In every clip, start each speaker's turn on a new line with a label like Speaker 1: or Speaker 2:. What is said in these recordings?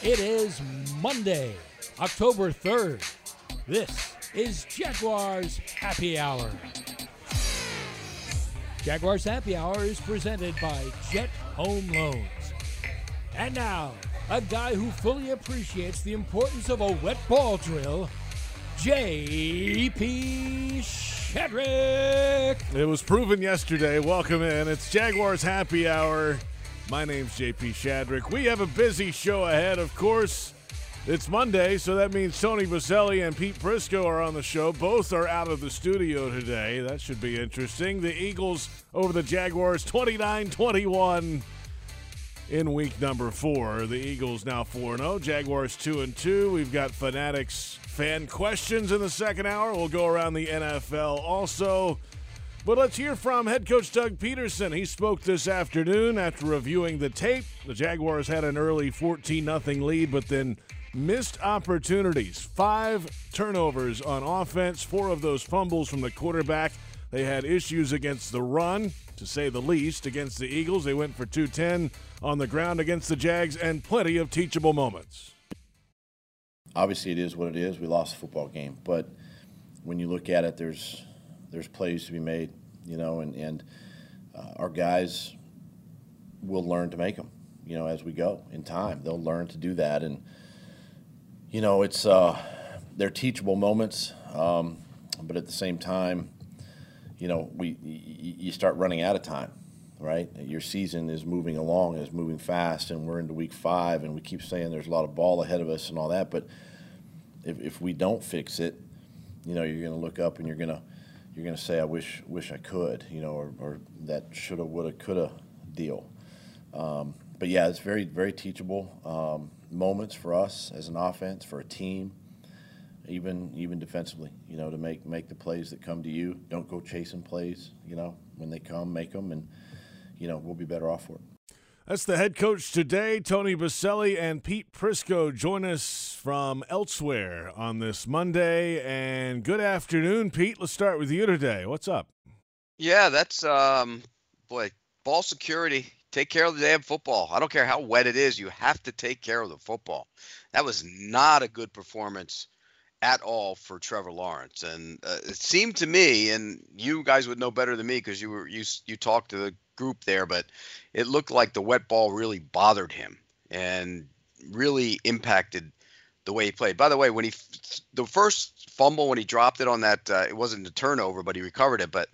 Speaker 1: It is Monday, October 3rd. This is Jaguars Happy Hour. Jaguars Happy Hour is presented by Jet Home Loans. And now, a guy who fully appreciates the importance of a wet ball drill, J.P. Shadrick.
Speaker 2: It was proven yesterday. Welcome in. It's Jaguars Happy Hour. My name's JP Shadrick. We have a busy show ahead, of course. It's Monday, so that means Tony Boselli and Pete Prisco are on the show. Both are out of the studio today. That should be interesting. The Eagles over the Jaguars 29 21 in week number four. The Eagles now 4 0, Jaguars 2 and 2. We've got Fanatics fan questions in the second hour. We'll go around the NFL also. But let's hear from head coach Doug Pederson. He spoke this afternoon after reviewing the tape. The Jaguars had an early 14 0 lead, but then missed opportunities. Five turnovers on offense, four of those fumbles from the quarterback. They had issues against the run, to say the least, against the Eagles. They went for 210 on the ground against the Jags and plenty of teachable moments.
Speaker 3: Obviously, it is what it is. We lost the football game, but when you look at it, there's there's plays to be made, you know, and, and uh, our guys will learn to make them, you know, as we go in time. They'll learn to do that. And, you know, it's, uh, they're teachable moments, um, but at the same time, you know, we you start running out of time, right? Your season is moving along, is moving fast, and we're into week five, and we keep saying there's a lot of ball ahead of us and all that. But if, if we don't fix it, you know, you're going to look up and you're going to you're going to say, "I wish, wish I could," you know, or, or that shoulda, woulda, coulda deal. Um, but yeah, it's very, very teachable um, moments for us as an offense, for a team, even even defensively. You know, to make make the plays that come to you. Don't go chasing plays. You know, when they come, make them, and you know we'll be better off for it.
Speaker 2: That's the head coach today, Tony Boselli and Pete Prisco join us from elsewhere on this Monday. And good afternoon, Pete. Let's start with you today. What's up?
Speaker 4: Yeah, that's um, boy, ball security. Take care of the damn football. I don't care how wet it is. You have to take care of the football. That was not a good performance at all for Trevor Lawrence, and uh, it seemed to me, and you guys would know better than me because you were you you talked to the group there, but it looked like the wet ball really bothered him and really impacted the way he played. By the way, when he the first fumble when he dropped it on that, uh, it wasn't a turnover, but he recovered it. But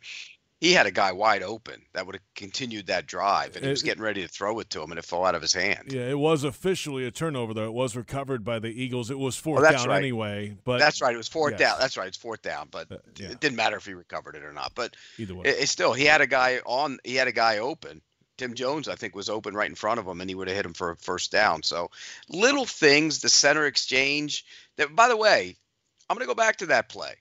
Speaker 4: he had a guy wide open that would have continued that drive, and he was getting ready to throw it to him, and it fell out of his hand.
Speaker 2: Yeah, it was officially a turnover, though. It was recovered by the Eagles. It was fourth oh, down
Speaker 4: right.
Speaker 2: anyway. But
Speaker 4: that's right. It was fourth yes. down. That's right. It's fourth down, but uh, yeah. it didn't matter if he recovered it or not. But either way, it, it still he had a guy on. He had a guy open. Tim Jones, I think, was open right in front of him, and he would have hit him for a first down. So, little things, the center exchange. That, by the way, I'm going to go back to that play.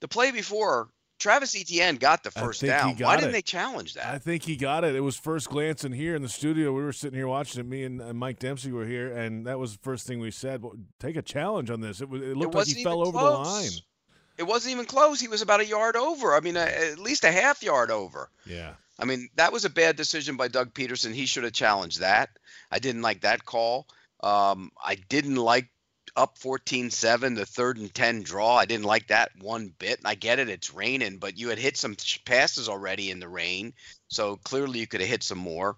Speaker 4: The play before, Travis Etienne got the first down. Why didn't they challenge that?
Speaker 2: I think he got it. It was first glance in here in the studio. We were sitting here watching it. Me and, Mike Dempsey were here, and that was the first thing we said. Well, take a challenge on this. It, it looked it like he fell over close. the line.
Speaker 4: It wasn't even close. He was about a yard over. I mean, a, at least a half yard over.
Speaker 2: Yeah.
Speaker 4: I mean, that was a bad decision by Doug Pederson. He should have challenged that. I didn't like that call. Um, I didn't like up 14-7 the third and 10 draw. I didn't like that one bit i get it it's raining but you had hit some passes already in the rain so clearly you could have hit some more.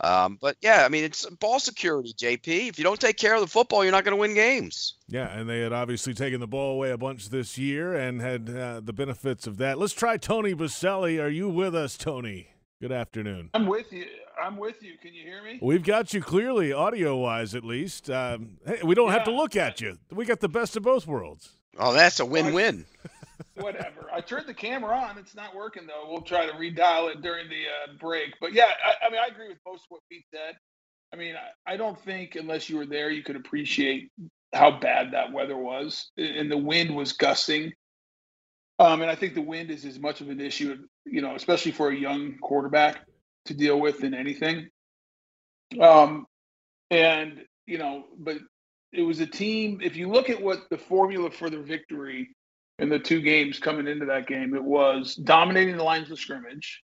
Speaker 4: Um, but yeah i mean it's ball security jp if you don't take care of the football you're not going to win games.
Speaker 2: Yeah and they had obviously taken the ball away a bunch this year and had uh, the benefits of that. Let's try tony boselli. Are you with us tony good afternoon
Speaker 5: i'm with you I'm with you. Can you hear me?
Speaker 2: We've got you clearly, audio wise at least. Um, hey, we don't yeah. have to look at you. We got the best of both worlds.
Speaker 4: Oh, that's a win-win.
Speaker 5: Whatever. I turned the camera on. It's not working though. We'll try to redial it during the uh, break. But yeah, I, I, mean, I agree with most of what Pete said. I mean, I, I don't think unless you were there, you could appreciate how bad that weather was, and the wind was gusting. Um, and I think the wind is as much of an issue, you know, especially for a young quarterback to deal with in anything. Um, and you know, but it was a team. If you look at what the formula for the victory in the two games coming into that game, it was dominating the lines of scrimmage.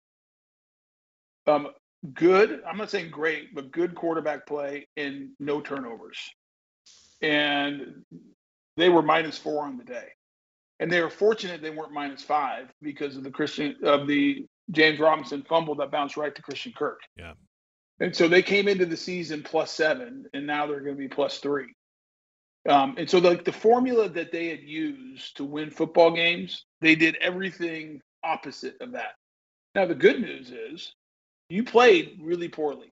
Speaker 5: Um, good. I'm not saying great, but good quarterback play and no turnovers. and they were minus four on the day, and they were fortunate they weren't minus five because of the Christian of the James Robinson fumble that bounced right to Christian Kirk.
Speaker 2: Yeah.
Speaker 5: And so they came into the season plus seven, and now they're going to be plus three. Um, and so the, the formula that they had used to win football games, they did everything opposite of that. Now the good news is you played really poorly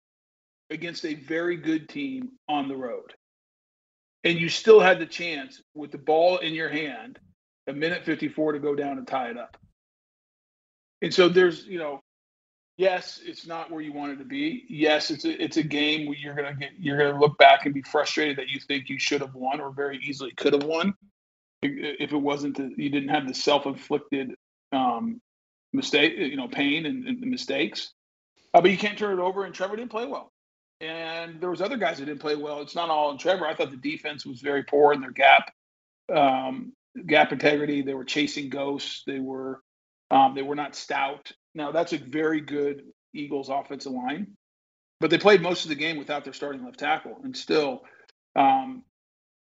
Speaker 5: against a very good team on the road. And you still had the chance with the ball in your hand, a minute 54 to go down and tie it up. And so there's, you know, yes, it's not where you wanted to be. Yes, it's a it's a game where you're gonna get you're gonna look back and be frustrated that you think you should have won or very easily could have won if it wasn't the, you didn't have the self-inflicted um, mistake, you know, pain and, and mistakes. Uh, but you can't turn it over. And Trevor didn't play well. And there was other guys that didn't play well. It's not all in Trevor. I thought the defense was very poor in their gap um, gap integrity. They were chasing ghosts. They were um, they were not stout. Now that's a very good Eagles offensive line, but they played most of the game without their starting left tackle, and still um,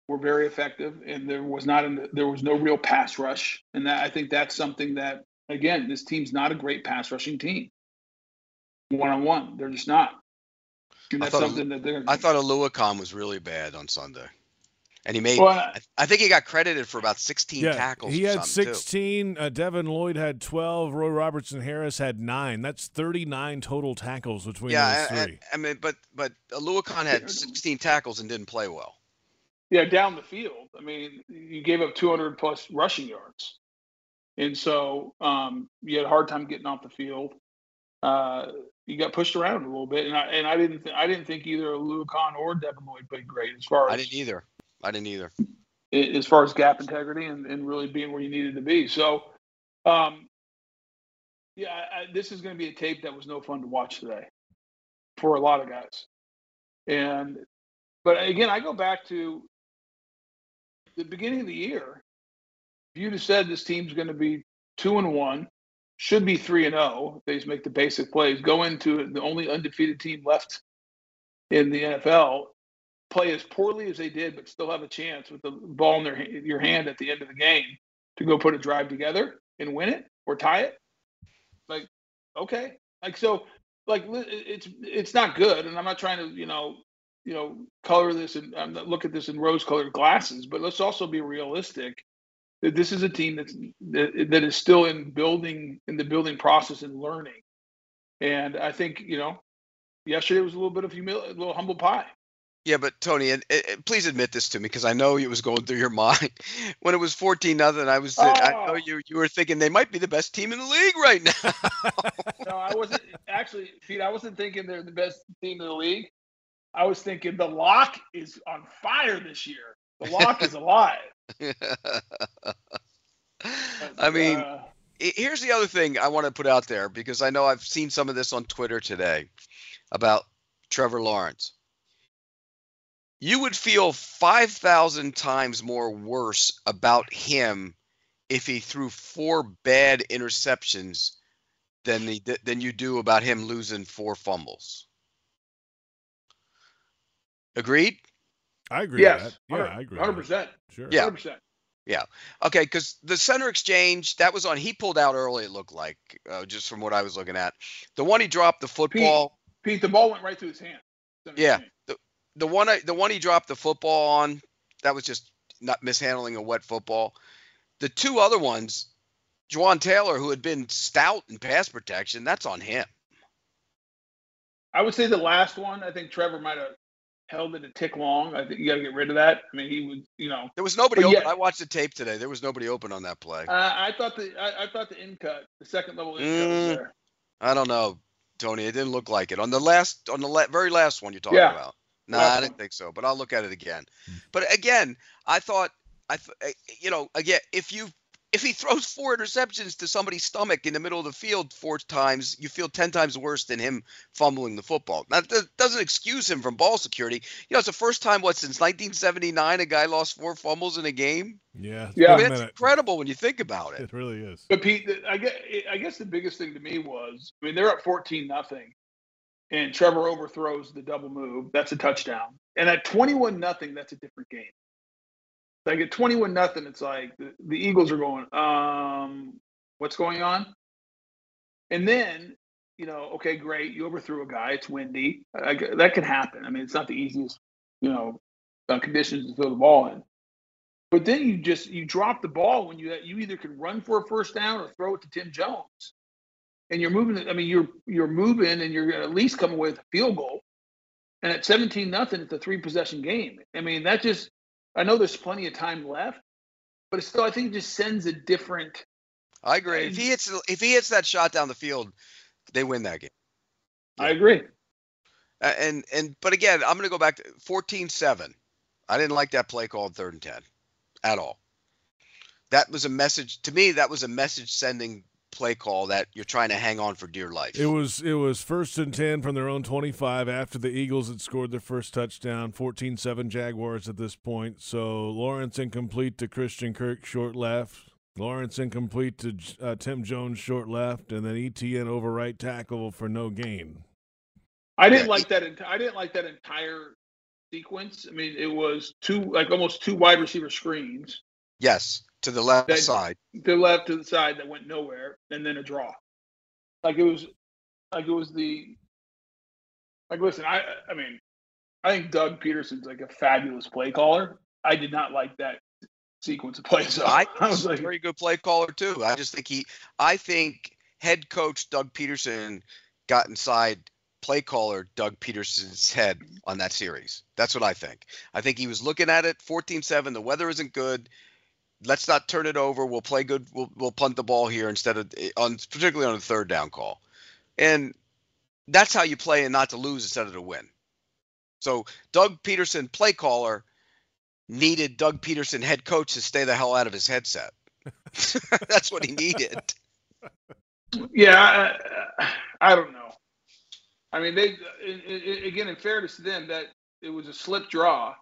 Speaker 5: were very effective. And there was not an, there was no real pass rush, and that I think that's something that again this team's not a great pass rushing team. One on one, they're just not. And
Speaker 4: I thought,
Speaker 5: something that they're.
Speaker 4: I thought Oluokun was really bad on Sunday. And he made,
Speaker 5: Well,
Speaker 4: I, I think he got credited for about 16
Speaker 2: Yeah,
Speaker 4: tackles.
Speaker 2: he
Speaker 4: or
Speaker 2: had
Speaker 4: something, too.
Speaker 2: 16. Uh, Devin Lloyd had 12. Roy Robertson Harris had nine. That's 39 total tackles between
Speaker 4: Yeah,
Speaker 2: those
Speaker 4: I,
Speaker 2: three.
Speaker 4: I, I mean, but but Oluokun had 16 tackles and didn't play well.
Speaker 5: Yeah, down the field. I mean, you gave up 200 plus rushing yards, and so um, you had a hard time getting off the field. Uh, you got pushed around a little bit, and I and I didn't th- I didn't think either Oluokun or Devin Lloyd played great as far as
Speaker 4: I didn't either. I didn't either.
Speaker 5: as far as gap integrity and, and really being where you needed to be. So, um, yeah, I, this is going to be a tape that was no fun to watch today for a lot of guys. And, but again, I go back to the beginning of the year. If you'd have said this team's going to be two and one, should be three and zero, they just make the basic plays, go into the only undefeated team left in the NFL, play as poorly as they did, but still have a chance with the ball in their your hand at the end of the game to go put a drive together and win it or tie it. Like, okay, like so, like it's it's not good, and I'm not trying to you know you know color this and not look at this in rose-colored glasses, but let's also be realistic that this is a team that's that, that is still in building in the building process and learning. And I think you know, yesterday was a little bit of humility, a little humble pie.
Speaker 4: Yeah, but Tony, and, and please admit this to me because I know it was going through your mind when it was fourteen nothing. I was, I know
Speaker 5: Oh.
Speaker 4: you you were thinking they might be the best team in the league right now.
Speaker 5: No, I wasn't actually, Pete. I wasn't thinking they're the best team in the league. I was thinking the lock is on fire this year. The lock is alive.
Speaker 4: I mean,
Speaker 5: Uh,
Speaker 4: here's the other thing I want to put out there because I know I've seen some of this on Twitter today about Trevor Lawrence. You would feel 5,000 times more worse about him if he threw four bad interceptions than he, than you do about him losing four fumbles. Agreed?
Speaker 2: I agree
Speaker 5: yes,
Speaker 2: with that. Yeah, I agree. with
Speaker 5: Hundred
Speaker 2: that.
Speaker 5: percent.
Speaker 2: Sure.
Speaker 4: Yeah.
Speaker 5: Hundred percent.
Speaker 4: Okay, because the center exchange that was on. He pulled out early. It looked like, uh, just from what I was looking at. The one he dropped the football.
Speaker 5: Pete, the ball went right through his hand.
Speaker 4: Yeah. The one I, the one he dropped the football on, that was just not mishandling a wet football. The two other ones, Jawaan Taylor, who had been stout in pass protection, that's on him.
Speaker 5: I would say the last one. I think Trevor might have held it a tick long. I think you got to get rid of that. I mean, he would. You know,
Speaker 4: There was nobody open.
Speaker 5: yeah.
Speaker 4: I watched the tape today. There was nobody open on that play.
Speaker 5: uh, I thought the I, I thought the in cut, the second level in cut was
Speaker 4: Mm.
Speaker 5: there.
Speaker 4: I don't know, Tony. It didn't look like it on the last on the la- very last one you're talking
Speaker 5: Yeah.
Speaker 4: about. No,
Speaker 5: Last
Speaker 4: I didn't think so, but I'll look at it again. But again, I thought I th- eh, you know again if you if he throws four interceptions to somebody's stomach in the middle of the field four times, you feel ten times worse than him fumbling the football. Now, That doesn't excuse him from ball security. You know, it's the first time what since 1979 a guy lost four fumbles in a game.
Speaker 2: Yeah. it's
Speaker 5: Yeah.
Speaker 2: been
Speaker 4: I
Speaker 2: a
Speaker 4: mean, it's incredible when you think about it.
Speaker 2: It really is.
Speaker 5: But Pete, I guess I guess the biggest thing to me was, I mean, they're up fourteen nothing, and Trevor overthrows the double move. That's a touchdown. And at twenty-one nothing, that's a different game. Like at 21 nothing, it's like the, the Eagles are going, um, what's going on? And then, you know, okay, great, you overthrew a guy. It's windy. I, that can happen. I mean, it's not the easiest, you know, uh, conditions to throw the ball in. But then you just you drop the ball when you you either can run for a first down or throw it to Tim Jones, and you're moving. I mean, you're you're moving, and you're at least coming with a field goal. And at 17 nothing, it's a three possession game. I mean, that just I know there's plenty of time left, but it still I think it just sends a different.
Speaker 4: I agree. If he hits if he hits that shot down the field, they win that game.
Speaker 5: I agree.
Speaker 4: Uh, and and but again, I'm going to go back to 14-7. I didn't like that play called third and 10 at all. That was a message to me. That was a message sending play call that you're trying to hang on for dear life.
Speaker 2: It was it was first and 10 from their own 25 after the Eagles had scored their first touchdown, 14-7 Jaguars at this point. So Lawrence incomplete to Christian Kirk short left. Lawrence incomplete to uh, Tim Jones short left and then Etienne over right tackle for no gain.
Speaker 5: I didn't like that I didn't like that entire sequence. I mean, it was two like almost two wide receiver screens.
Speaker 4: Yes to the left that, side.
Speaker 5: The left to the side that went nowhere, and then a draw. Like it was, like it was the. Like listen, I I mean, I think Doug Pederson's like a fabulous play caller. I did not like that sequence of plays. So
Speaker 4: I, I was like, a very good play caller too. I just think he, I think head coach Doug Pederson got inside play caller Doug Pederson's head on that series. That's what I think. I think he was looking at it 14-7. The weather isn't good let's not turn it over. We'll play good. We'll, we'll punt the ball here instead of eh, on particularly on a third down call, and that's how you play and not to lose instead of to win. So Doug Pederson, play caller, needed Doug Pederson, head coach, to stay the hell out of his headset. that's what he needed.
Speaker 5: Yeah, I, I don't know. I mean, they again, in fairness to them, that it was a slip draw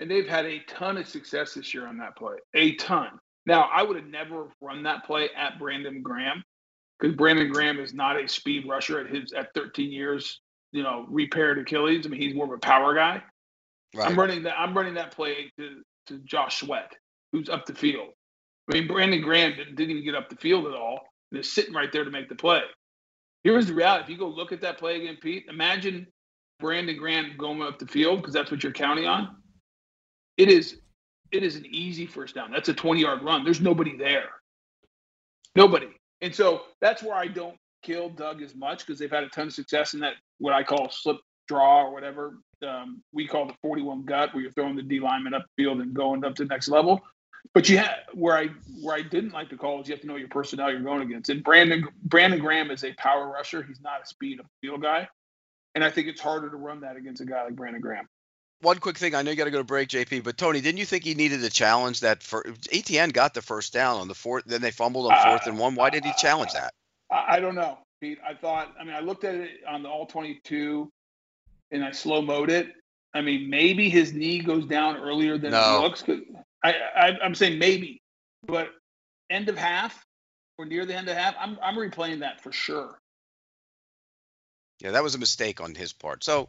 Speaker 5: and they've had a ton of success this year on that play. A ton. Now, I would have never run that play at Brandon Graham because Brandon Graham is not a speed rusher at his at 13 years, you know, repaired Achilles. I mean, he's more of a power guy. Right. I'm running that. I'm running that play to, to Josh Sweat, who's up the field. I mean, Brandon Graham didn't, didn't even get up the field at all. They're sitting right there to make the play. Here's the reality: if you go look at that play again, Pete, imagine Brandon Graham going up the field because that's what you're counting on it is it is an easy first down. That's a 20 yard run. There's nobody there. Nobody. And so that's where I don't kill Doug as much because they've had a ton of success in that what I call slip draw or whatever um, we call the 41 gut, where you're throwing the D lineman up the field and going up to the next level. But you have where I where I didn't like the call is you have to know your personnel you're going against. And Brandon Brandon Graham is a power rusher. He's not a speed of field guy, and I think it's harder to run that against a guy like Brandon Graham
Speaker 4: one quick thing. I know you got to go to break, JP. But Tony, didn't you think he needed to challenge that? For Etienne got the first down on the fourth, then they fumbled on fourth uh, and one. Why did he challenge that?
Speaker 5: I don't know, Pete. I thought. I mean, I looked at it on the all twenty-two, and I slow mode it. I mean, maybe his knee goes down earlier than no. it looks. I, I, I'm saying maybe, but end of half or near the end of half, I'm I'm replaying that for sure.
Speaker 4: Yeah, that was a mistake on his part. So,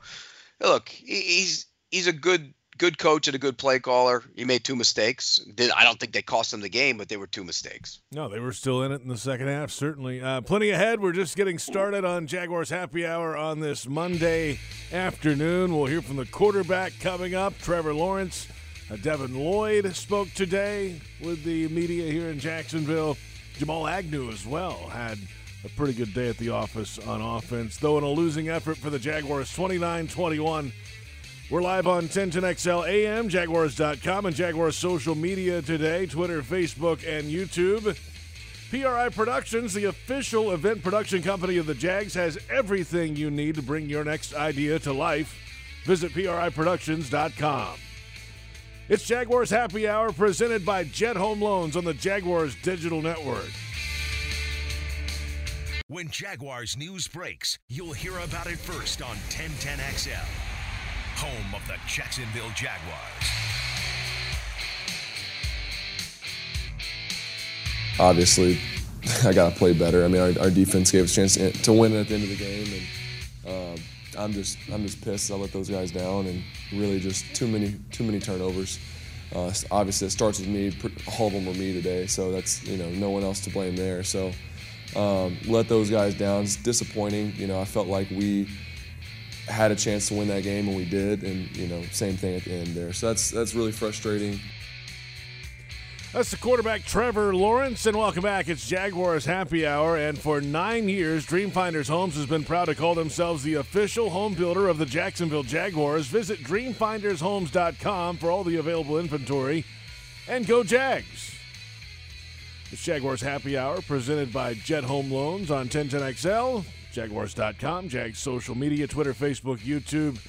Speaker 4: look, he's he's a good good coach and a good play caller. He made two mistakes. Did I don't think they cost him the game, but they were two mistakes.
Speaker 2: No, they were still in it in the second half. Certainly, uh, plenty ahead. We're just getting started on Jaguars Happy Hour on this Monday afternoon. We'll hear from the quarterback coming up, Trevor Lawrence. Uh, Devin Lloyd spoke today with the media here in Jacksonville. Jamal Agnew as well had a pretty good day at the office on offense, though in a losing effort for the Jaguars, 29 21 we're live on 1010XL AM, Jaguars.com, and Jaguars social media today Twitter, Facebook, and YouTube. PRI Productions, the official event production company of the Jags, has everything you need to bring your next idea to life. Visit PRIProductions.com. It's Jaguars Happy Hour presented by Jet Home Loans on the Jaguars Digital Network.
Speaker 6: When Jaguars news breaks, you'll hear about it first on 1010XL home of the Jacksonville Jaguars.
Speaker 7: Obviously, I got to play better. I mean, our, our, defense gave us a chance to win at the end of the game, and uh, I'm just I'm just pissed I let those guys down, and really just too many too many turnovers. uh, obviously it starts with me. All of them were me today, so that's you know no one else to blame there. So um, let those guys down. It's disappointing. You know, I felt like we had a chance to win that game and we did, and you know, same thing at the end there. So that's that's really frustrating.
Speaker 2: That's the quarterback Trevor Lawrence, and welcome back. It's Jaguars Happy Hour, and for nine years, Dreamfinders Homes has been proud to call themselves the official home builder of the Jacksonville Jaguars. Visit dreamfindershomes.com for all the available inventory, and go Jags! It's Jaguars Happy Hour, presented by Jet Home Loans on 1010XL, Jaguars.com, Jags social media, Twitter, Facebook, YouTube.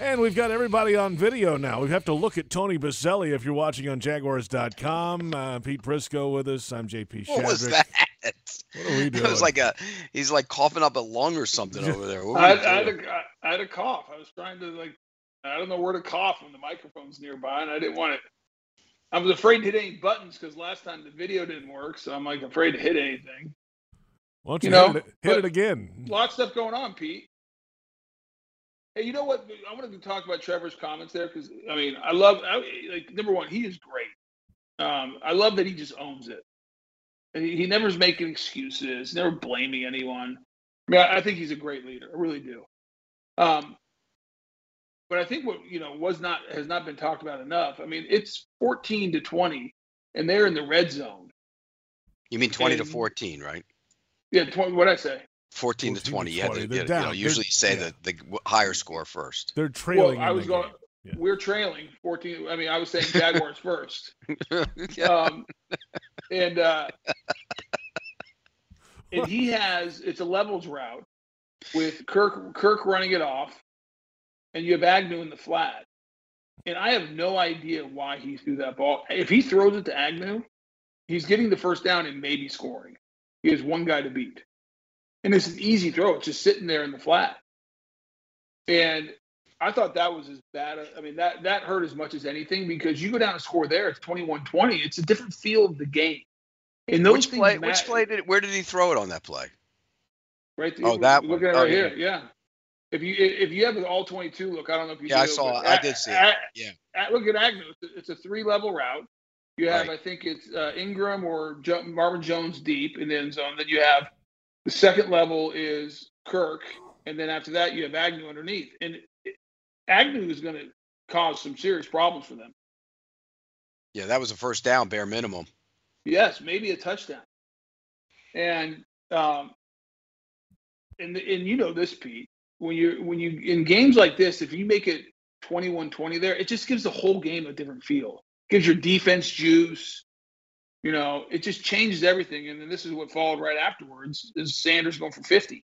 Speaker 2: And we've got everybody on video now. We have to look at Tony Boselli if you're watching on Jaguars.com. Uh, Pete Prisco with us. I'm JP Shadrick.
Speaker 4: What was that?
Speaker 2: What are we doing?
Speaker 4: It was like a he's like coughing up a lung or something over there.
Speaker 5: I, I, had a, I had a cough. I was trying to like, I don't know where to cough when the microphone's nearby, and I didn't want it. I was afraid to hit any buttons because last time the video didn't work, so I'm like afraid to hit anything.
Speaker 2: Why don't you,
Speaker 5: you know,
Speaker 2: hit, it, hit it again?
Speaker 5: A lot of stuff going on, Pete. Hey, you know what? I wanted to talk about Trevor's comments there because I mean, I love I, like number one, he is great. Um, I love that he just owns it. And He, he never is making excuses, never blaming anyone. I mean, I, I think he's a great leader. I really do. Um, but I think what you know was not has not been talked about enough. I mean, it's fourteen to twenty, and they're in the red zone.
Speaker 4: You mean twenty to fourteen, right?
Speaker 5: Yeah, twenty. What I say?
Speaker 4: 14
Speaker 2: 14
Speaker 4: to
Speaker 2: to
Speaker 4: 20. You, had
Speaker 2: 20.
Speaker 4: to,
Speaker 2: They're
Speaker 4: you, know,
Speaker 2: down.
Speaker 4: you
Speaker 2: They're-
Speaker 4: usually say
Speaker 2: yeah.
Speaker 4: the, the higher score first.
Speaker 2: They're trailing.
Speaker 5: Well, I was going.
Speaker 2: Yeah.
Speaker 5: We're trailing fourteen. I mean, I was saying Jaguars first.
Speaker 4: Yeah.
Speaker 5: um, and uh, and he has it's a levels route with Kirk Kirk running it off, and you have Agnew in the flat. And I have no idea why he threw that ball. If he throws it to Agnew, he's getting the first down and maybe scoring. He has one guy to beat, and it's an easy throw. It's just sitting there in the flat. And I thought that was as bad. I mean, that that hurt as much as anything because you go down and score there, it's 21-20. It's a different feel of the game. And those
Speaker 4: which
Speaker 5: things
Speaker 4: play?
Speaker 5: matter.
Speaker 4: Which play did? Where did he throw it on that play?
Speaker 5: Right there.
Speaker 4: Oh, that
Speaker 5: Look
Speaker 4: one.
Speaker 5: at it
Speaker 4: Oh,
Speaker 5: right
Speaker 4: yeah.
Speaker 5: here. Yeah. If you if you have an all 22 look, I don't know if you
Speaker 4: Yeah, I saw it. I did see it. Yeah.
Speaker 5: A- look at Agnew. It's a, it's a three level route. You have,
Speaker 4: Right.
Speaker 5: I think it's uh, Ingram or jo- Marvin Jones deep in the end zone. Then you have the second level is Kirk, and then after that you have Agnew underneath. And Agnew is going to cause some serious problems for them.
Speaker 4: Yeah, that was a first down, bare minimum.
Speaker 5: Yes, maybe a touchdown. And um, and and you know this, Pete. When you when you in games like this, if you make it 21-20 there, it just gives the whole game a different feel. Gives your defense juice. You know, it just changes everything. And then this is what followed right afterwards is Sanders going for 50.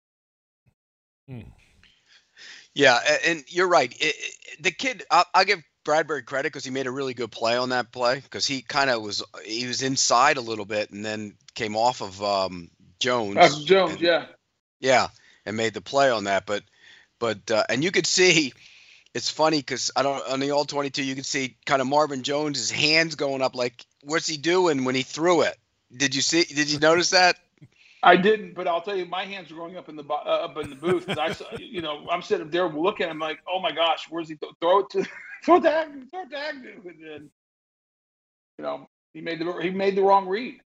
Speaker 4: Yeah, and you're right. It, it- the kid, I'll, I'll give Bradberry credit because he made a really good play on that play because he kind of was he was inside a little bit and then came off of um, Jones.
Speaker 5: Uh, Jones,
Speaker 4: and-
Speaker 5: yeah.
Speaker 4: Yeah, and made the play on that. But but uh, and you could see it's funny because I don't on the all 22 you can see kind of Marvin Jones' his hands going up like what's he doing when he threw it? Did you see? Did you notice that?
Speaker 5: I didn't, but I'll tell you, my hands were going up in the uh, up in the booth. I, saw, you know, I'm sitting there looking. I'm like, oh my gosh, where's he th- throw it to? Throw it to Agnew, throw it to Agnew, and then, you know, he made the he made the wrong read.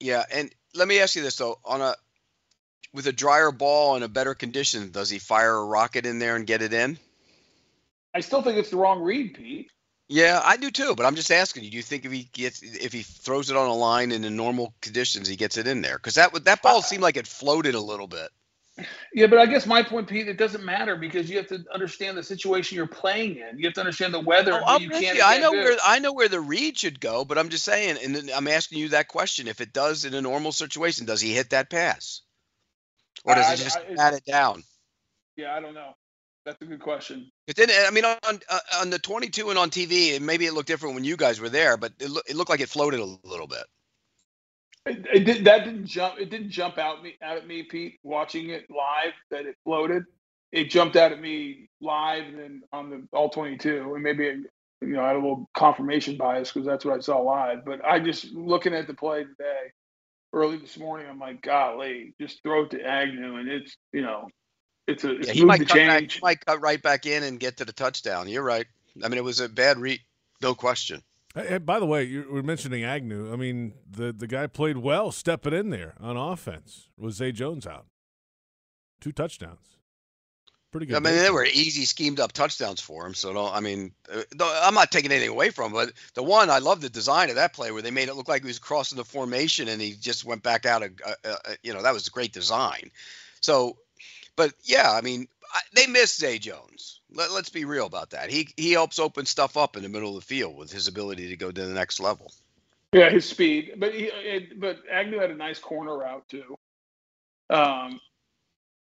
Speaker 4: Yeah, and let me ask you this though: on a with a drier ball and a better condition, does he fire a rocket in there and get it in?
Speaker 5: I still think it's the wrong read, Pete.
Speaker 4: Yeah, I do too. But I'm just asking you: Do you think if he gets if he throws it on a line in the normal conditions, he gets it in there? Because that would that ball seemed like it floated a little bit.
Speaker 5: Yeah, but I guess my point, Pete, it doesn't matter because you have to understand the situation you're playing in. You have to understand the weather.
Speaker 4: Oh, I'm
Speaker 5: you
Speaker 4: with
Speaker 5: can and
Speaker 4: you. I
Speaker 5: can't
Speaker 4: know
Speaker 5: do.
Speaker 4: where I know where the read should go, but I'm just saying, and I'm asking you that question: If it does in a normal situation, does he hit that pass, or does
Speaker 5: I-
Speaker 4: he just
Speaker 5: I-
Speaker 4: pat it down?
Speaker 5: Yeah, I don't know. That's a good question.
Speaker 4: But then, I mean, on uh, on the 22 and on TV, and maybe it looked different when you guys were there, but it, loo- it looked like it floated a little bit.
Speaker 5: It, it did, that didn't jump. It didn't jump out me out at me, Pete. Watching it live, that it floated. It jumped out at me live, and then on the all twenty-two, and maybe it, you know I had a little confirmation bias because that's what I saw live. But I just looking at the play today, early this morning, I'm like, golly, just throw it to Agnew, and it's you know, it's a it's
Speaker 4: Yeah, he might
Speaker 5: the
Speaker 4: cut back, he might cut right back in and get to the touchdown. You're right. I mean, it was a bad read. No question.
Speaker 2: Hey, by the way, you were mentioning Agnew. I mean, the the guy played well, stepping in there on offense. Was Zay Jones out? Two touchdowns. Pretty good.
Speaker 4: I mean, they were easy schemed up touchdowns for him. So don't. I mean, uh, I'm not taking anything away from, him, but the one I love the design of that play where they made it look like he was crossing the formation and he just went back out. Of, uh, uh you know, that was a great design. So, but yeah, I mean, I, they miss Zay Jones. Let, us be real about that. He he helps open stuff up in the middle of the field with his ability to go to the next level.
Speaker 5: Yeah, his speed, but he it, but Agnew had a nice corner route too. Um,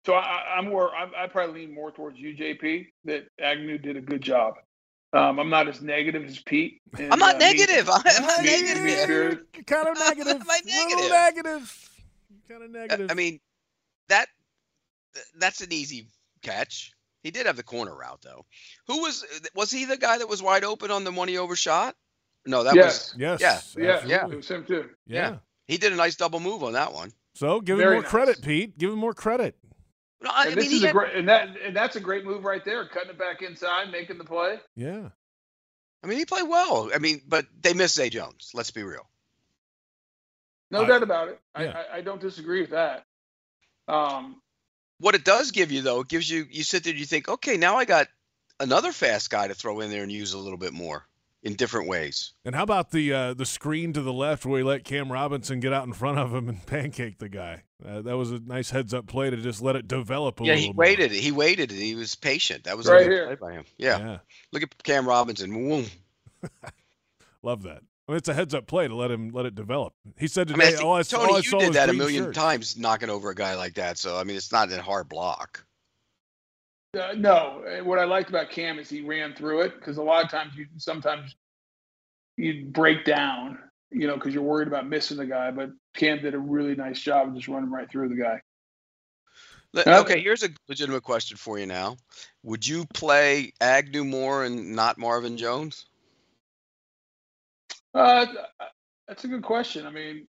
Speaker 5: so I, am more. I, I, probably lean more towards you, JP. That Agnew did a good job. Um, I'm not as negative as Pete.
Speaker 4: And, I'm not uh, negative. Me, I'm not me, negative.
Speaker 2: Me, kind of negative.
Speaker 4: I'm negative.
Speaker 2: negative. Kind of negative.
Speaker 4: I mean, that that's an easy catch. He did have the corner route though. Who was was he the guy that was wide open on the one he overshot? No, that
Speaker 5: yes.
Speaker 2: was yes.
Speaker 4: Yeah.
Speaker 5: Yeah. Yeah. It was him too.
Speaker 2: Yeah. yeah.
Speaker 4: He did a nice double move on that one.
Speaker 2: So give Very him more nice. credit, Pete. Give him more credit.
Speaker 5: No, I, and this is a great, and that and that's a great move right there, cutting it back inside, making the play.
Speaker 2: Yeah.
Speaker 4: I mean, he played well. I mean, but they missed Zay Jones. Let's be real.
Speaker 5: No doubt about it. Yeah. I, I, I don't disagree with that. Um,
Speaker 4: what it does give you though, it gives you you sit there, you think, okay, now I got another fast guy to throw in there and use a little bit more in different ways.
Speaker 2: And how about the uh, the screen to the left where he let Cam Robinson get out in front of him and pancake the guy? Uh, that was a nice heads up play to just let it develop a
Speaker 4: yeah,
Speaker 2: little.
Speaker 4: Yeah, he waited. He waited. He was patient. That was
Speaker 5: right
Speaker 4: a
Speaker 5: good
Speaker 4: play by him. Yeah. yeah. Look at Cam Robinson.
Speaker 2: Love that. I mean, it's a heads up play to let him let it develop. He said today, I
Speaker 4: mean, I
Speaker 2: "Oh, I,
Speaker 4: Tony,
Speaker 2: all I
Speaker 4: you did that a million
Speaker 2: shirts.
Speaker 4: times, knocking over a guy like that. So I mean, it's not a hard block."
Speaker 5: Uh, no, what I liked about Cam is he ran through it because a lot of times you sometimes you break down, you know, because you're worried about missing the guy. But Cam did a really nice job of just running right through the guy.
Speaker 4: Okay, here's a legitimate question for you now. Would you play Agnew more and not Marvin Jones?
Speaker 5: Uh, that's a good question. I mean,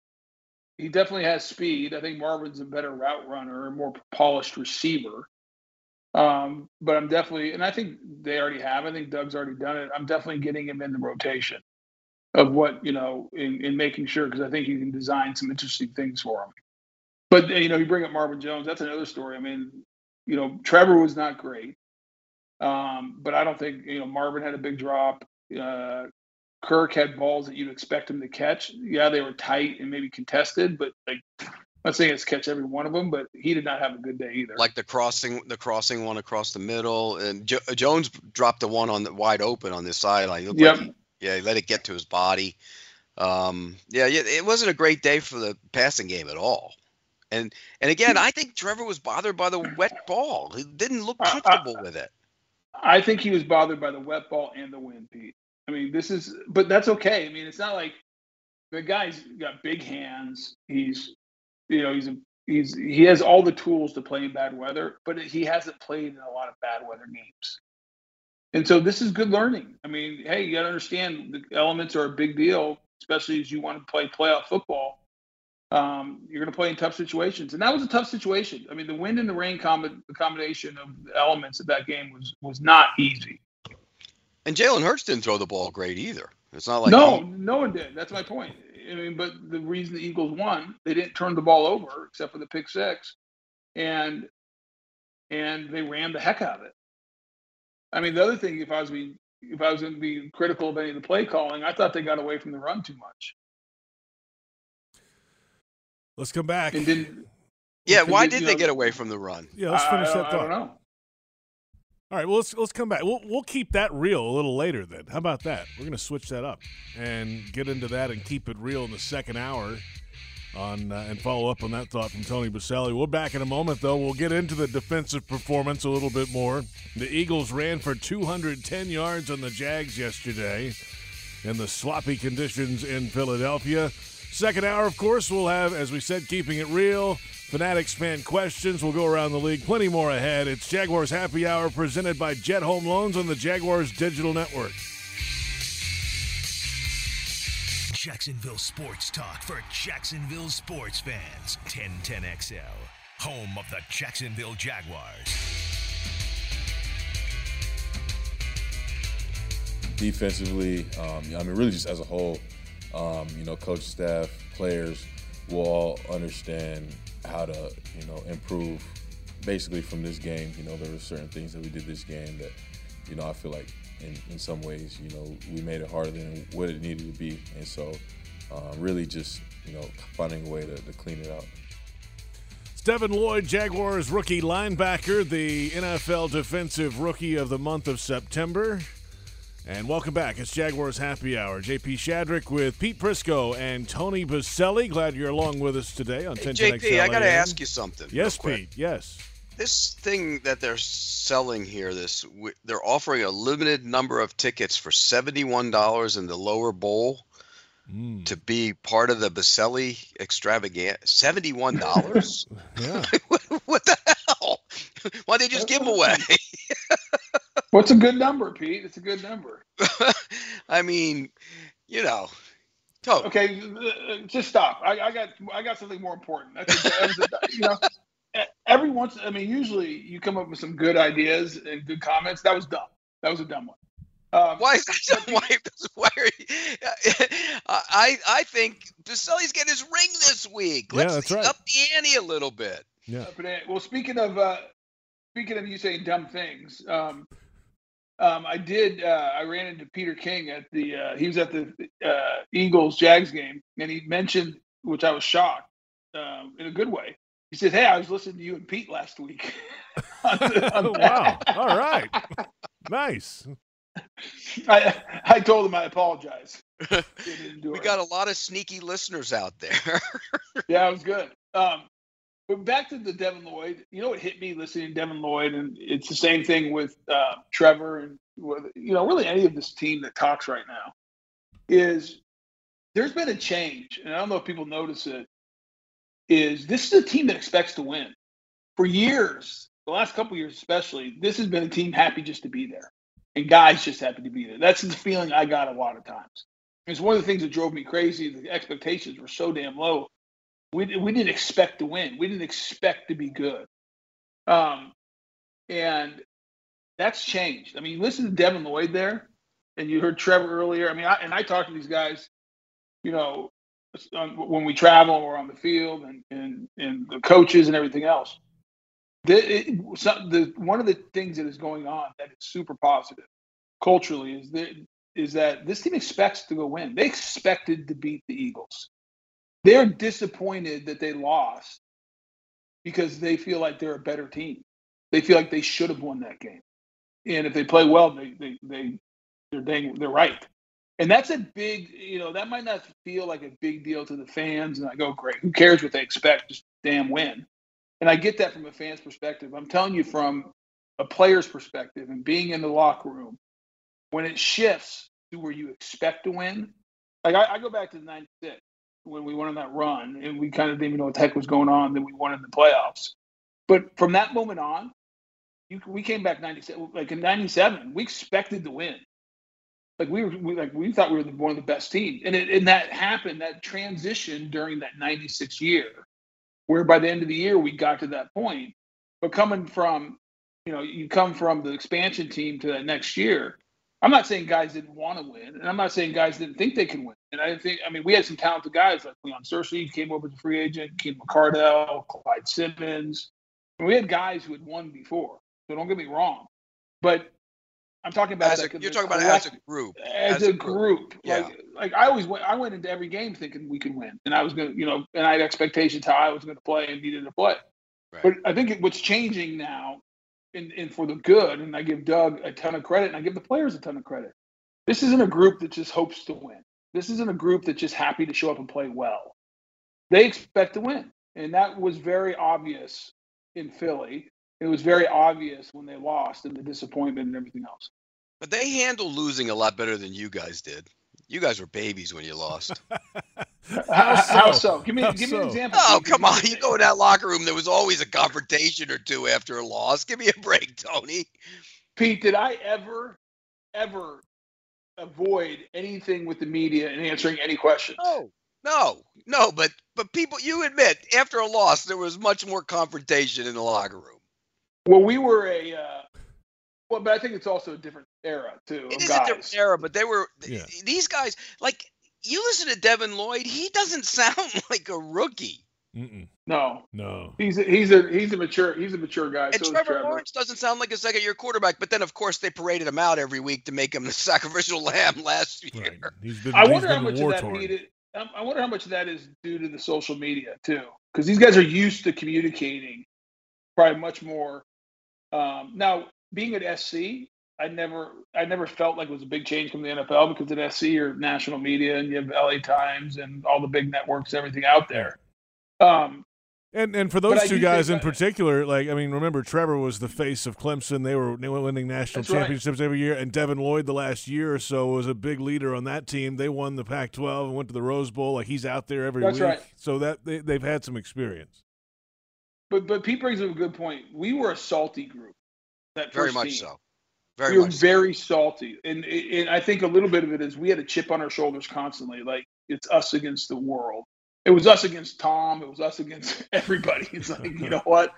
Speaker 5: he definitely has speed. I think Marvin's a better route runner, a more polished receiver. Um, but I'm definitely, and I think they already have. I think Doug's already done it. I'm definitely getting him in the rotation of what you know in, in making sure because I think you can design some interesting things for him. But you know, you bring up Marvin Jones. That's another story. I mean, you know, Trevor was not great, um, but I don't think you know Marvin had a big drop. Uh, Kirk had balls that you'd expect him to catch. Yeah, they were tight and maybe contested, but like I'm not saying it's catch every one of them, but he did not have a good day either.
Speaker 4: Like the crossing, the crossing one across the middle, and jo- Jones dropped the one on the wide open on this sideline.
Speaker 5: Yep.
Speaker 4: Like yeah, he let it get to his body. Um, yeah, yeah, it wasn't a great day for the passing game at all. And and again, I think Trevor was bothered by the wet ball. He didn't look comfortable with it.
Speaker 5: I think he was bothered by the wet ball and the wind, Pete. I mean, this is, but that's okay. I mean, it's not like the guy's got big hands. He's, you know, he's a, he's he has all the tools to play in bad weather, but he hasn't played in a lot of bad weather games. And so this is good learning. I mean, hey, you got to understand the elements are a big deal, especially as you want to play playoff football. Um, you're going to play in tough situations, and that was a tough situation. I mean, the wind and the rain com- combination of elements of that game was was not easy.
Speaker 4: And Jalen Hurts didn't throw the ball great either. It's not like
Speaker 5: no, he... no one did. That's my point. I mean, but the reason the Eagles won, they didn't turn the ball over except for the pick six, and and they ran the heck out of it. I mean, the other thing, if I was being if I was going to be critical of any of the play calling, I thought they got away from the run too much.
Speaker 2: Let's come back.
Speaker 5: And didn't.
Speaker 4: Yeah, why did they know, get away from the run?
Speaker 2: Yeah, let's finish
Speaker 5: I,
Speaker 2: that
Speaker 5: thought.
Speaker 2: I
Speaker 5: don't know.
Speaker 2: All right, well let's let's come back. We'll we'll keep that real a little later then. How about that? We're gonna switch that up and get into that and keep it real in the second hour on uh, and follow up on that thought from Tony Boselli. We're back in a moment, though. We'll get into the defensive performance a little bit more. The Eagles ran for 210 yards on the Jags yesterday in the sloppy conditions in Philadelphia. Second hour, of course, we'll have, as we said, keeping it real. Fanatics fan questions. We'll go around the league. Plenty more ahead. It's Jaguars Happy Hour presented by Jet Home Loans on the Jaguars Digital Network.
Speaker 6: Jacksonville Sports Talk for Jacksonville sports fans. 1010XL, home of the Jacksonville Jaguars.
Speaker 8: defensively, um, I mean, really just as a whole, um, you know, coach staff, players will all understand how to, you know, improve basically from this game. You know, there were certain things that we did this game that, you know, I feel like in, in some ways, you know, we made it harder than what it needed to be. And so uh, really just, you know, finding a way to, to clean it out.
Speaker 2: Devin Lloyd, Jaguars rookie linebacker, the NFL Defensive Rookie of the month of September. And welcome back. It's Jaguars Happy Hour. JP Shadrick with Pete Prisco and Tony Boselli. Glad you're along with us today on
Speaker 4: Hey,
Speaker 2: 10
Speaker 4: JP, I got to ask you something.
Speaker 2: Yes. Pete. Yes.
Speaker 4: This thing that they're selling here, this they're offering a limited number of tickets for seventy-one dollars in the lower bowl
Speaker 2: Mm.
Speaker 4: to be part of the Boselli extravaganza. Seventy-one dollars?
Speaker 2: Yeah.
Speaker 4: what the hell? Why don't they just give them away?
Speaker 5: What's a good number, Pete? It's a good number.
Speaker 4: I mean, you know.
Speaker 5: Okay, uh, just stop. I, I got I got something more important. That's a, that was a, you know, every once. I mean, usually you come up with some good ideas and good comments. That was dumb. That was a dumb one. Um,
Speaker 4: Why is that? Why, why are you, I I think Boselli's getting his ring this week.
Speaker 2: Yeah,
Speaker 4: Let's
Speaker 2: that's right.
Speaker 4: up the ante a little bit.
Speaker 2: Yeah.
Speaker 5: Uh, well, speaking of uh, speaking of you saying dumb things, um, um, I did. Uh, I ran into Peter King at the. Uh, he was at the uh, Eagles Jags game, and he mentioned, which I was shocked um, in a good way. He said, "Hey, I was listening to you and Pete last week." on the- on
Speaker 2: wow. All right. Nice.
Speaker 5: I I told him I apologize.
Speaker 4: We got a lot of sneaky listeners out there.
Speaker 5: Yeah, it was good. Um, but back to the Devin Lloyd. You know what hit me listening to Devin Lloyd, and it's the same thing with uh, Trevor and you know really any of this team that talks right now. Is there's been a change, and I don't know if people notice it. Is this is a team that expects to win for years? The last couple years, especially, this has been a team happy just to be there, and guys just happy to be there. That's the feeling I got a lot of times. It's one of the things that drove me crazy. The expectations were so damn low we we didn't expect to win. We didn't expect to be good. Um, and that's changed. I mean, listen to Devin Lloyd there, and you heard Trevor earlier. I mean, I, and I talk to these guys, you know, when we travel or on the field, and and and the coaches and everything else. The, it, some, the one of the things that is going on that is super positive culturally is that is that this team expects to go win. They expected to beat the Eagles they're disappointed that they lost because they feel like they're a better team. They feel like they should have won that game. And if they play well, they they they they're dang, they're right. And that's a big, you know, that might not feel like a big deal to the fans. And I go, great, who cares what they expect? Just damn win. And I get that from a fan's perspective. I'm telling you from a player's perspective and being in the locker room, when it shifts to where you expect to win, like I, I go back to the 96 when we went on that run and we kind of didn't even know what the heck was going on. Then we won in the playoffs. But from that moment on, you, we came back 97. Like in 97, we expected to win. Like we were, we, like we thought we were the, one of the best teams, and it, and that happened. That transition during that 96 year, where by the end of the year we got to that point. But coming from, you know, you come from the expansion team to that next year. I'm not saying guys didn't want to win, and I'm not saying guys didn't think they can win. And I think, I mean, we had some talented guys like Leon Searcy came over as a free agent, Keith McCardell, Clyde Simmons. And we had guys who had won before. So don't get me wrong, but I'm talking about
Speaker 4: As a, you're talking about as a group.
Speaker 5: as,
Speaker 4: as
Speaker 5: a
Speaker 4: a
Speaker 5: group.
Speaker 4: Yeah.
Speaker 5: Like, like I always went, I went into every game thinking we could win, and I was gonna, you know, and I had expectations how I was going to play and needed to play.
Speaker 4: Right.
Speaker 5: But I think it, what's changing now, and, and for the good, and I give Doug a ton of credit, and I give the players a ton of credit. This isn't a group that just hopes to win. This isn't a group that's just happy to show up and play well. They expect to win, and that was very obvious in Philly. It was very obvious when they lost and the disappointment and everything else.
Speaker 4: But they handled losing a lot better than you guys did. You guys were babies when you lost.
Speaker 5: How,
Speaker 2: so?
Speaker 5: how so? Give me,
Speaker 2: How
Speaker 5: give me an example.
Speaker 4: oh, come on. You go in that locker room, there was always a confrontation or two after a loss. Give me a break, Tony.
Speaker 5: Pete, did I ever, ever avoid anything with the media and answering any questions?
Speaker 4: No, no, no. But but people, you admit after a loss, there was much more confrontation in the locker room.
Speaker 5: Well, we were a uh, Well, but I think it's also a different era too.
Speaker 4: It
Speaker 5: of
Speaker 4: is
Speaker 5: guys.
Speaker 4: a different era, but they were
Speaker 2: Yeah.
Speaker 4: these guys. Like you listen to Devin Lloyd, he doesn't sound like a rookie.
Speaker 2: Mm-mm.
Speaker 5: No,
Speaker 2: No.
Speaker 5: he's a, he's a he's a mature he's a mature guy.
Speaker 4: And
Speaker 5: so is
Speaker 4: Trevor,
Speaker 5: Trevor.
Speaker 4: Lawrence doesn't sound like a second year quarterback, but then of course they paraded him out every week to make him the sacrificial lamb last year.
Speaker 2: Right. He's been.
Speaker 5: I
Speaker 2: he's
Speaker 5: wonder how much of that needed. um, I wonder how much of that is due to the social media too, because these guys are used to communicating probably much more. Um, now, being at SC, I never, I never felt like it was a big change from the NFL because at SC you're national media and you have LA Times and all the big networks, everything out there. Um,
Speaker 2: And and for those two guys in
Speaker 5: that-
Speaker 2: particular, like I mean, remember Trevor was the face of Clemson. They were winning national
Speaker 5: That's right.
Speaker 2: championships every year, and Devin Lloyd the last year or so was a big leader on that team. They won the Pac-12 and went to the Rose Bowl. Like he's out there every
Speaker 5: That's
Speaker 2: week,
Speaker 5: right.
Speaker 2: so that they, they've had some experience.
Speaker 5: but but Pete brings up a good point. We were a salty group. That
Speaker 4: Very much
Speaker 5: team.
Speaker 4: so. Very
Speaker 5: we were
Speaker 4: so.
Speaker 5: very salty, and and I think a little bit of it is we had a chip on our shoulders constantly. Like it's us against the world. It was us against Tom. It was us against everybody. It's like you know what,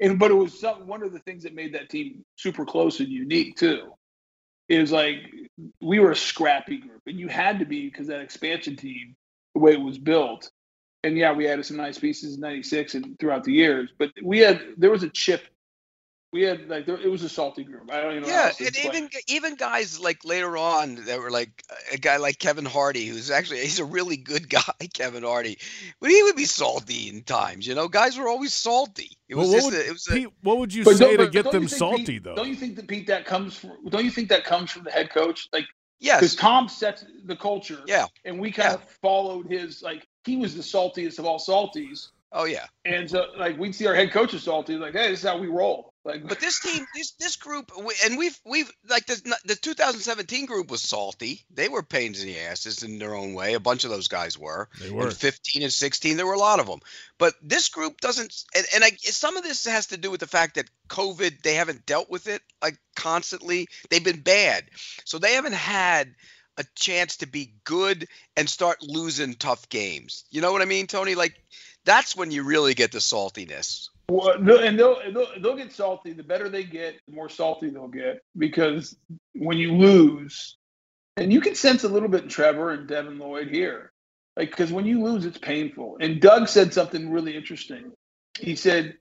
Speaker 5: and but it was some, one of the things that made that team super close and unique too. Is like we were a scrappy group, and you had to be because that expansion team, the way it was built, and yeah, we added some nice pieces in '96 and throughout the years, but we had there was a chip. We had like there, it was a salty group. I don't even know.
Speaker 4: Yeah, and
Speaker 5: explain
Speaker 4: even
Speaker 5: it.
Speaker 4: even guys like later on that were like a guy like Kevin Hardy, who's actually he's a really good guy, Kevin Hardy, but he would be salty in times. You know, guys were always salty. It was
Speaker 2: Well, what
Speaker 4: just
Speaker 2: would,
Speaker 4: a, it was a,
Speaker 2: what would you say to get them salty
Speaker 5: Pete,
Speaker 2: though?
Speaker 5: Don't you think that Pete that comes from? Don't you think that comes from the head coach? Like
Speaker 4: yes,
Speaker 5: because Tom sets the culture.
Speaker 4: Yeah.
Speaker 5: And we kind
Speaker 4: Yeah.
Speaker 5: of followed his like he was the saltiest of all salties,
Speaker 4: oh yeah.
Speaker 5: and so like we'd see our head coach is salty, like hey, this is how we roll. Like
Speaker 4: But this team, this this group, and we've we've like this, the 2017 group was salty. They were pains in the asses in their own way. A bunch of those guys were.
Speaker 2: They
Speaker 4: In
Speaker 2: were.
Speaker 4: 15 and 16, there were a lot of them. But this group doesn't, and, and I, some of this has to do with the fact that COVID, they haven't dealt with it like constantly. They've been bad, so they haven't had a chance to be good and start losing tough games. You know what I mean, Tony? Like that's when you really get the saltiness.
Speaker 5: Well, and they'll, they'll they'll get salty. The better they get, the more salty they'll get because when you lose, and you can sense a little bit in Trevor and Devin Lloyd here, like because when you lose, it's painful. And Doug said something really interesting. He said,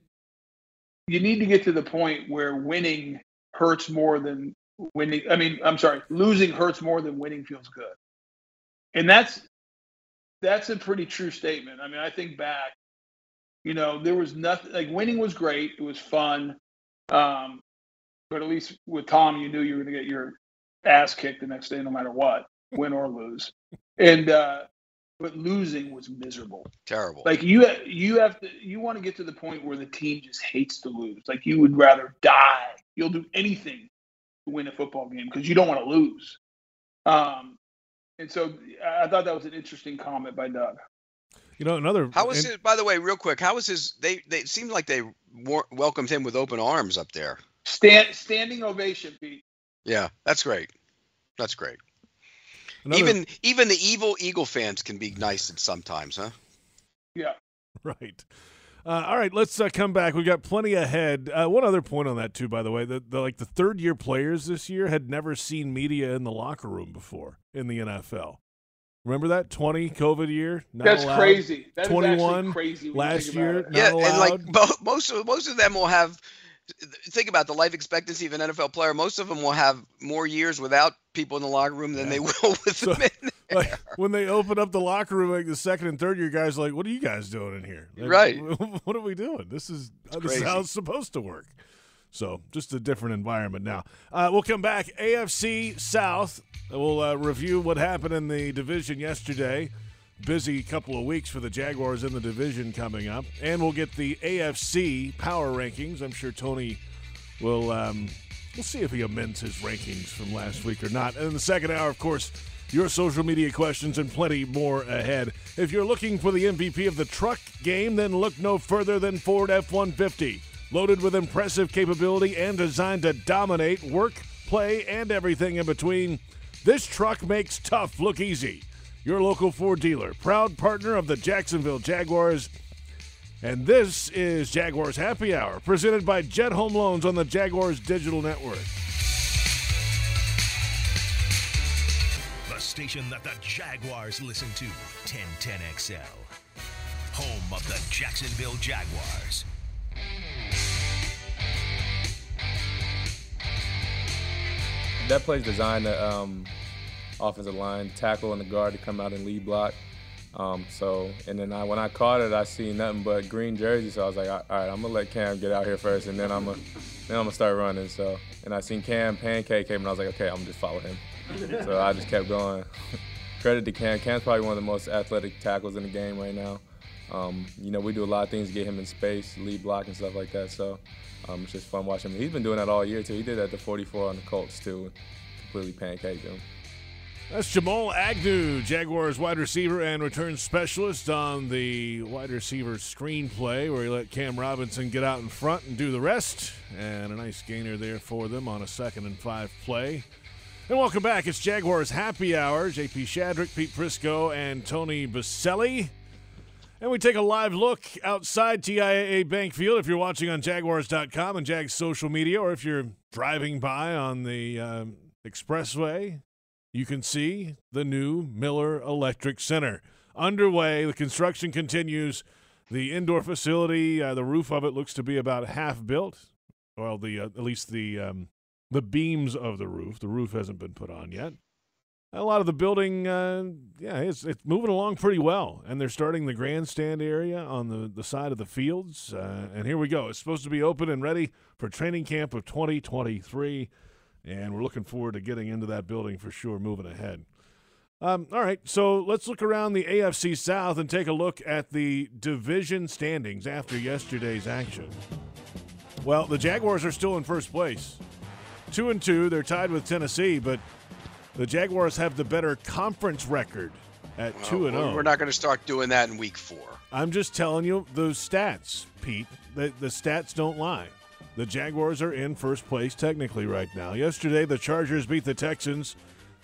Speaker 5: "You need to get to the point where winning hurts more than winning. I mean, I'm sorry, losing hurts more than winning feels good." And that's that's a pretty true statement. I mean, I think back you know, there was nothing like winning was great. It was fun. Um, but at least with Tom, you knew you were going to get your ass kicked the next day, no matter what, win or lose. And, uh, but losing was miserable.
Speaker 4: Terrible.
Speaker 5: Like you, you have to, you want to get to the point where the team just hates to lose. Like you would rather die. You'll do anything to win a football game because you don't want to lose. Um, and so I I thought that was an interesting comment by Doug.
Speaker 2: You know, another.
Speaker 4: How was
Speaker 2: and-
Speaker 4: his? By the way, real quick, how was his? They they seemed like they war, welcomed him with open arms up there.
Speaker 5: Stand, standing ovation, Pete.
Speaker 4: Yeah, that's great. That's great.
Speaker 2: another-
Speaker 4: Even even the evil Eagle fans can be nice at sometimes, huh?
Speaker 5: Yeah.
Speaker 2: Right. Uh, all right, let's uh, come back. We've got plenty ahead. Uh, one other point on that too, by the way, the, the like the third year players this year had never seen media in the locker room before in the NFL. Remember that twenty COVID year? Not
Speaker 5: That's
Speaker 2: allowed?
Speaker 5: crazy. That is
Speaker 2: 21
Speaker 5: crazy.
Speaker 2: last year.
Speaker 5: about it.
Speaker 2: Not
Speaker 4: yeah, and like
Speaker 2: allowed?
Speaker 4: most of most of them will have. Think about the life expectancy of an NFL player. Most of them will have more years without people in the locker room than
Speaker 2: Yeah.
Speaker 4: they will with
Speaker 2: So-
Speaker 4: them in there.
Speaker 2: Like when they open up the locker room, like the second and third year guys, are like, what are you guys doing in here? Like,
Speaker 4: Right.
Speaker 2: What are we doing? This is this is how it's supposed to work. So just a different environment now. Uh, we'll come back. AFC South. We'll uh, review what happened in the division yesterday. Busy couple of weeks for the Jaguars in the division coming up, and we'll get the AFC power rankings. I'm sure Tony will. Um, we'll see if he amends his rankings from last week or not. And in the second hour, of course, your social media questions and plenty more ahead. If you're looking for the MVP of the truck game, then look no further than Ford F 150. Loaded with impressive capability and designed to dominate work, play, and everything in between, this truck makes tough look easy. Your local Ford dealer, proud partner of the Jacksonville Jaguars. And this is Jaguars Happy Hour, presented by Jet Home Loans on the Jaguars Digital Network.
Speaker 6: The station that the Jaguars listen to, 1010XL, home of the Jacksonville Jaguars.
Speaker 9: That play's designed to um, offensive line tackle and the guard to come out and lead block. Um, so, and then I, when I caught it, I see nothing but green jersey. So I was like, all right, I'm gonna let Cam get out here first, and then I'm gonna, then I'm gonna start running. So, and I seen Cam pancake him, and I was like, okay, I'm gonna just follow him. so I just kept going. Credit to Cam. Cam's probably one of the most athletic tackles in the game right now. Um, you know, we do a lot of things to get him in space, lead block and stuff like that. So um, it's just fun watching him. He's been doing that all year too. He did that to 44 on the Colts too, completely pancaked him.
Speaker 2: That's Jamal Agnew, Jaguars wide receiver and return specialist on the wide receiver screenplay, where he let Cam Robinson get out in front and do the rest. And a nice gainer there for them on a second and five play. And welcome back. It's Jaguars Happy Hour. JP Shadrick, Pete Prisco, and Tony Boselli. And we take a live look outside TIAA Bank Field if you're watching on Jaguars.com and Jags social media, or if you're driving by on the um, expressway, you can see the new Miller Electric Center. Underway, the construction continues. The indoor facility, uh, the roof of it looks to be about half built. Well, the uh, at least the um, the beams of the roof. The roof hasn't been put on yet. A lot of the building, uh, yeah, it's it's moving along pretty well, and they're starting the grandstand area on the, the side of the fields. Uh, and here we go. It's supposed to be open and ready for training camp of 2023, and we're looking forward to getting into that building for sure, moving ahead. Um, all right, so let's look around the AFC South and take a look at the division standings after yesterday's action. Well, the Jaguars are still in first place, two and two. They're tied with Tennessee, but the Jaguars have the better conference record at
Speaker 4: Well,
Speaker 2: two and oh.
Speaker 4: we're-
Speaker 2: zero.
Speaker 4: We're not going to start doing that in week four.
Speaker 2: I'm just telling you those stats, Pete. The, the stats don't lie. The Jaguars are in first place technically right now. Yesterday, the Chargers beat the Texans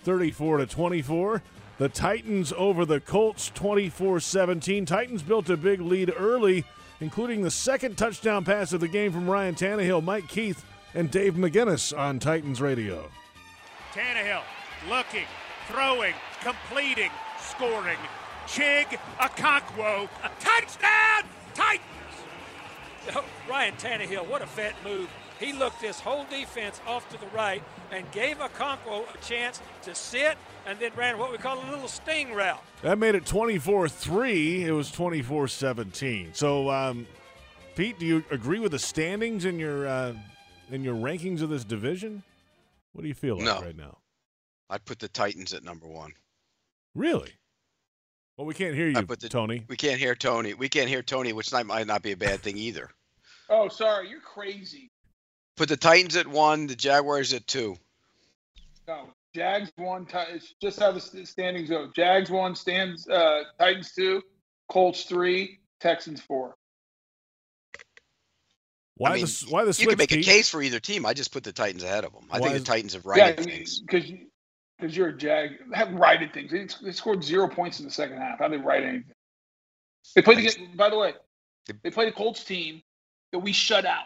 Speaker 2: 34 to 24. The Titans over the Colts 24-17. Titans built a big lead early, including the second touchdown pass of the game from Ryan Tannehill, Mike Keith, and Dave McGinnis on Titans radio.
Speaker 10: Tannehill looking, throwing, completing, scoring. Chig Okonkwo, touchdown, Titans!
Speaker 1: Oh, Ryan Tannehill, what a fat move. He looked this whole defense off to the right and gave Okonkwo a chance to sit and then ran what we call a little sting route.
Speaker 2: That made it 24 3. It was 24 17. So, um, Pete, do you agree with the standings in your uh, in your rankings of this division? What do you feel like
Speaker 4: No.
Speaker 2: right now?
Speaker 4: I'd put the Titans at number one.
Speaker 2: Really? Well, we can't hear you.
Speaker 4: I
Speaker 2: you,
Speaker 4: put the-
Speaker 2: Tony.
Speaker 4: We can't hear Tony. We can't hear Tony, which might, might not be a bad thing either.
Speaker 5: Oh, sorry, you're crazy.
Speaker 4: Put the Titans at one, the Jaguars at two.
Speaker 5: No, Jags one. Ti- it's just how the st- standings go. Jags one, stands uh, Titans two, Colts three, Texans four.
Speaker 2: Why
Speaker 4: I mean,
Speaker 2: the why the
Speaker 4: You can make a case for either team. I just put the Titans ahead of them. I
Speaker 2: Why
Speaker 4: think
Speaker 2: is-
Speaker 4: the Titans have
Speaker 5: Yeah,
Speaker 4: things.
Speaker 5: because because you're a Jag. Have righted things. They, they scored zero points in the second half. How they right anything? They played against. By the way, they played a Colts team that we shut out.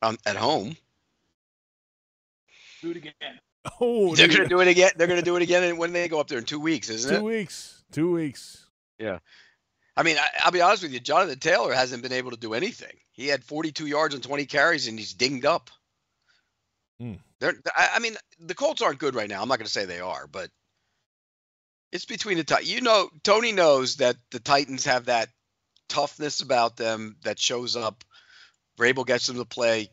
Speaker 4: Um, at home,
Speaker 5: Do it again.
Speaker 2: Oh,
Speaker 4: they're
Speaker 2: dude.
Speaker 4: going to do it again. They're going to do it again and when they go up there in two weeks, isn't
Speaker 2: two
Speaker 4: it?
Speaker 2: weeks. Two weeks. Yeah.
Speaker 4: I mean, I, I'll be honest with you. Jonathan Taylor hasn't been able to do anything. He had 42 yards and 20 carries, and he's dinged up.
Speaker 2: Hmm.
Speaker 4: They're, I, I mean, the Colts aren't good right now. I'm not going to say they are, but it's between the Titans. You know, Tony knows that the Titans have that toughness about them that shows up. Vrabel gets them to play.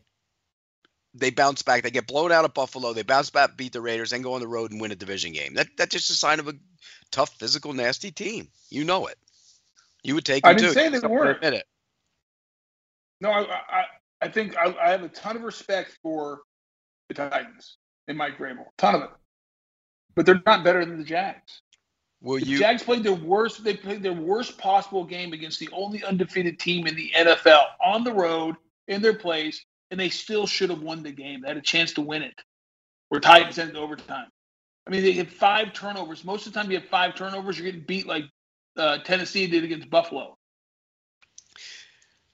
Speaker 4: They bounce back. They get blown out at Buffalo. They bounce back, beat the Raiders, and go on the road and win a division game. That that's just a sign of a tough, physical, nasty team. You know it. You would take
Speaker 5: I didn't
Speaker 4: too.
Speaker 5: say they weren't.
Speaker 4: Admit it.
Speaker 5: No, I I, I think I, I have a ton of respect for the Titans and Mike Vrabel. Ton of it. But they're not better than the Jags.
Speaker 4: Will
Speaker 5: The
Speaker 4: you?
Speaker 5: Jags played their worst. They played their worst possible game against the only undefeated team in the NFL on the road in their place, and they still should have won the game. They had a chance to win it. Where Titans ended overtime. I mean, they had five turnovers. Most of the time, you have five turnovers, you're getting beat like uh, Tennessee did against Buffalo.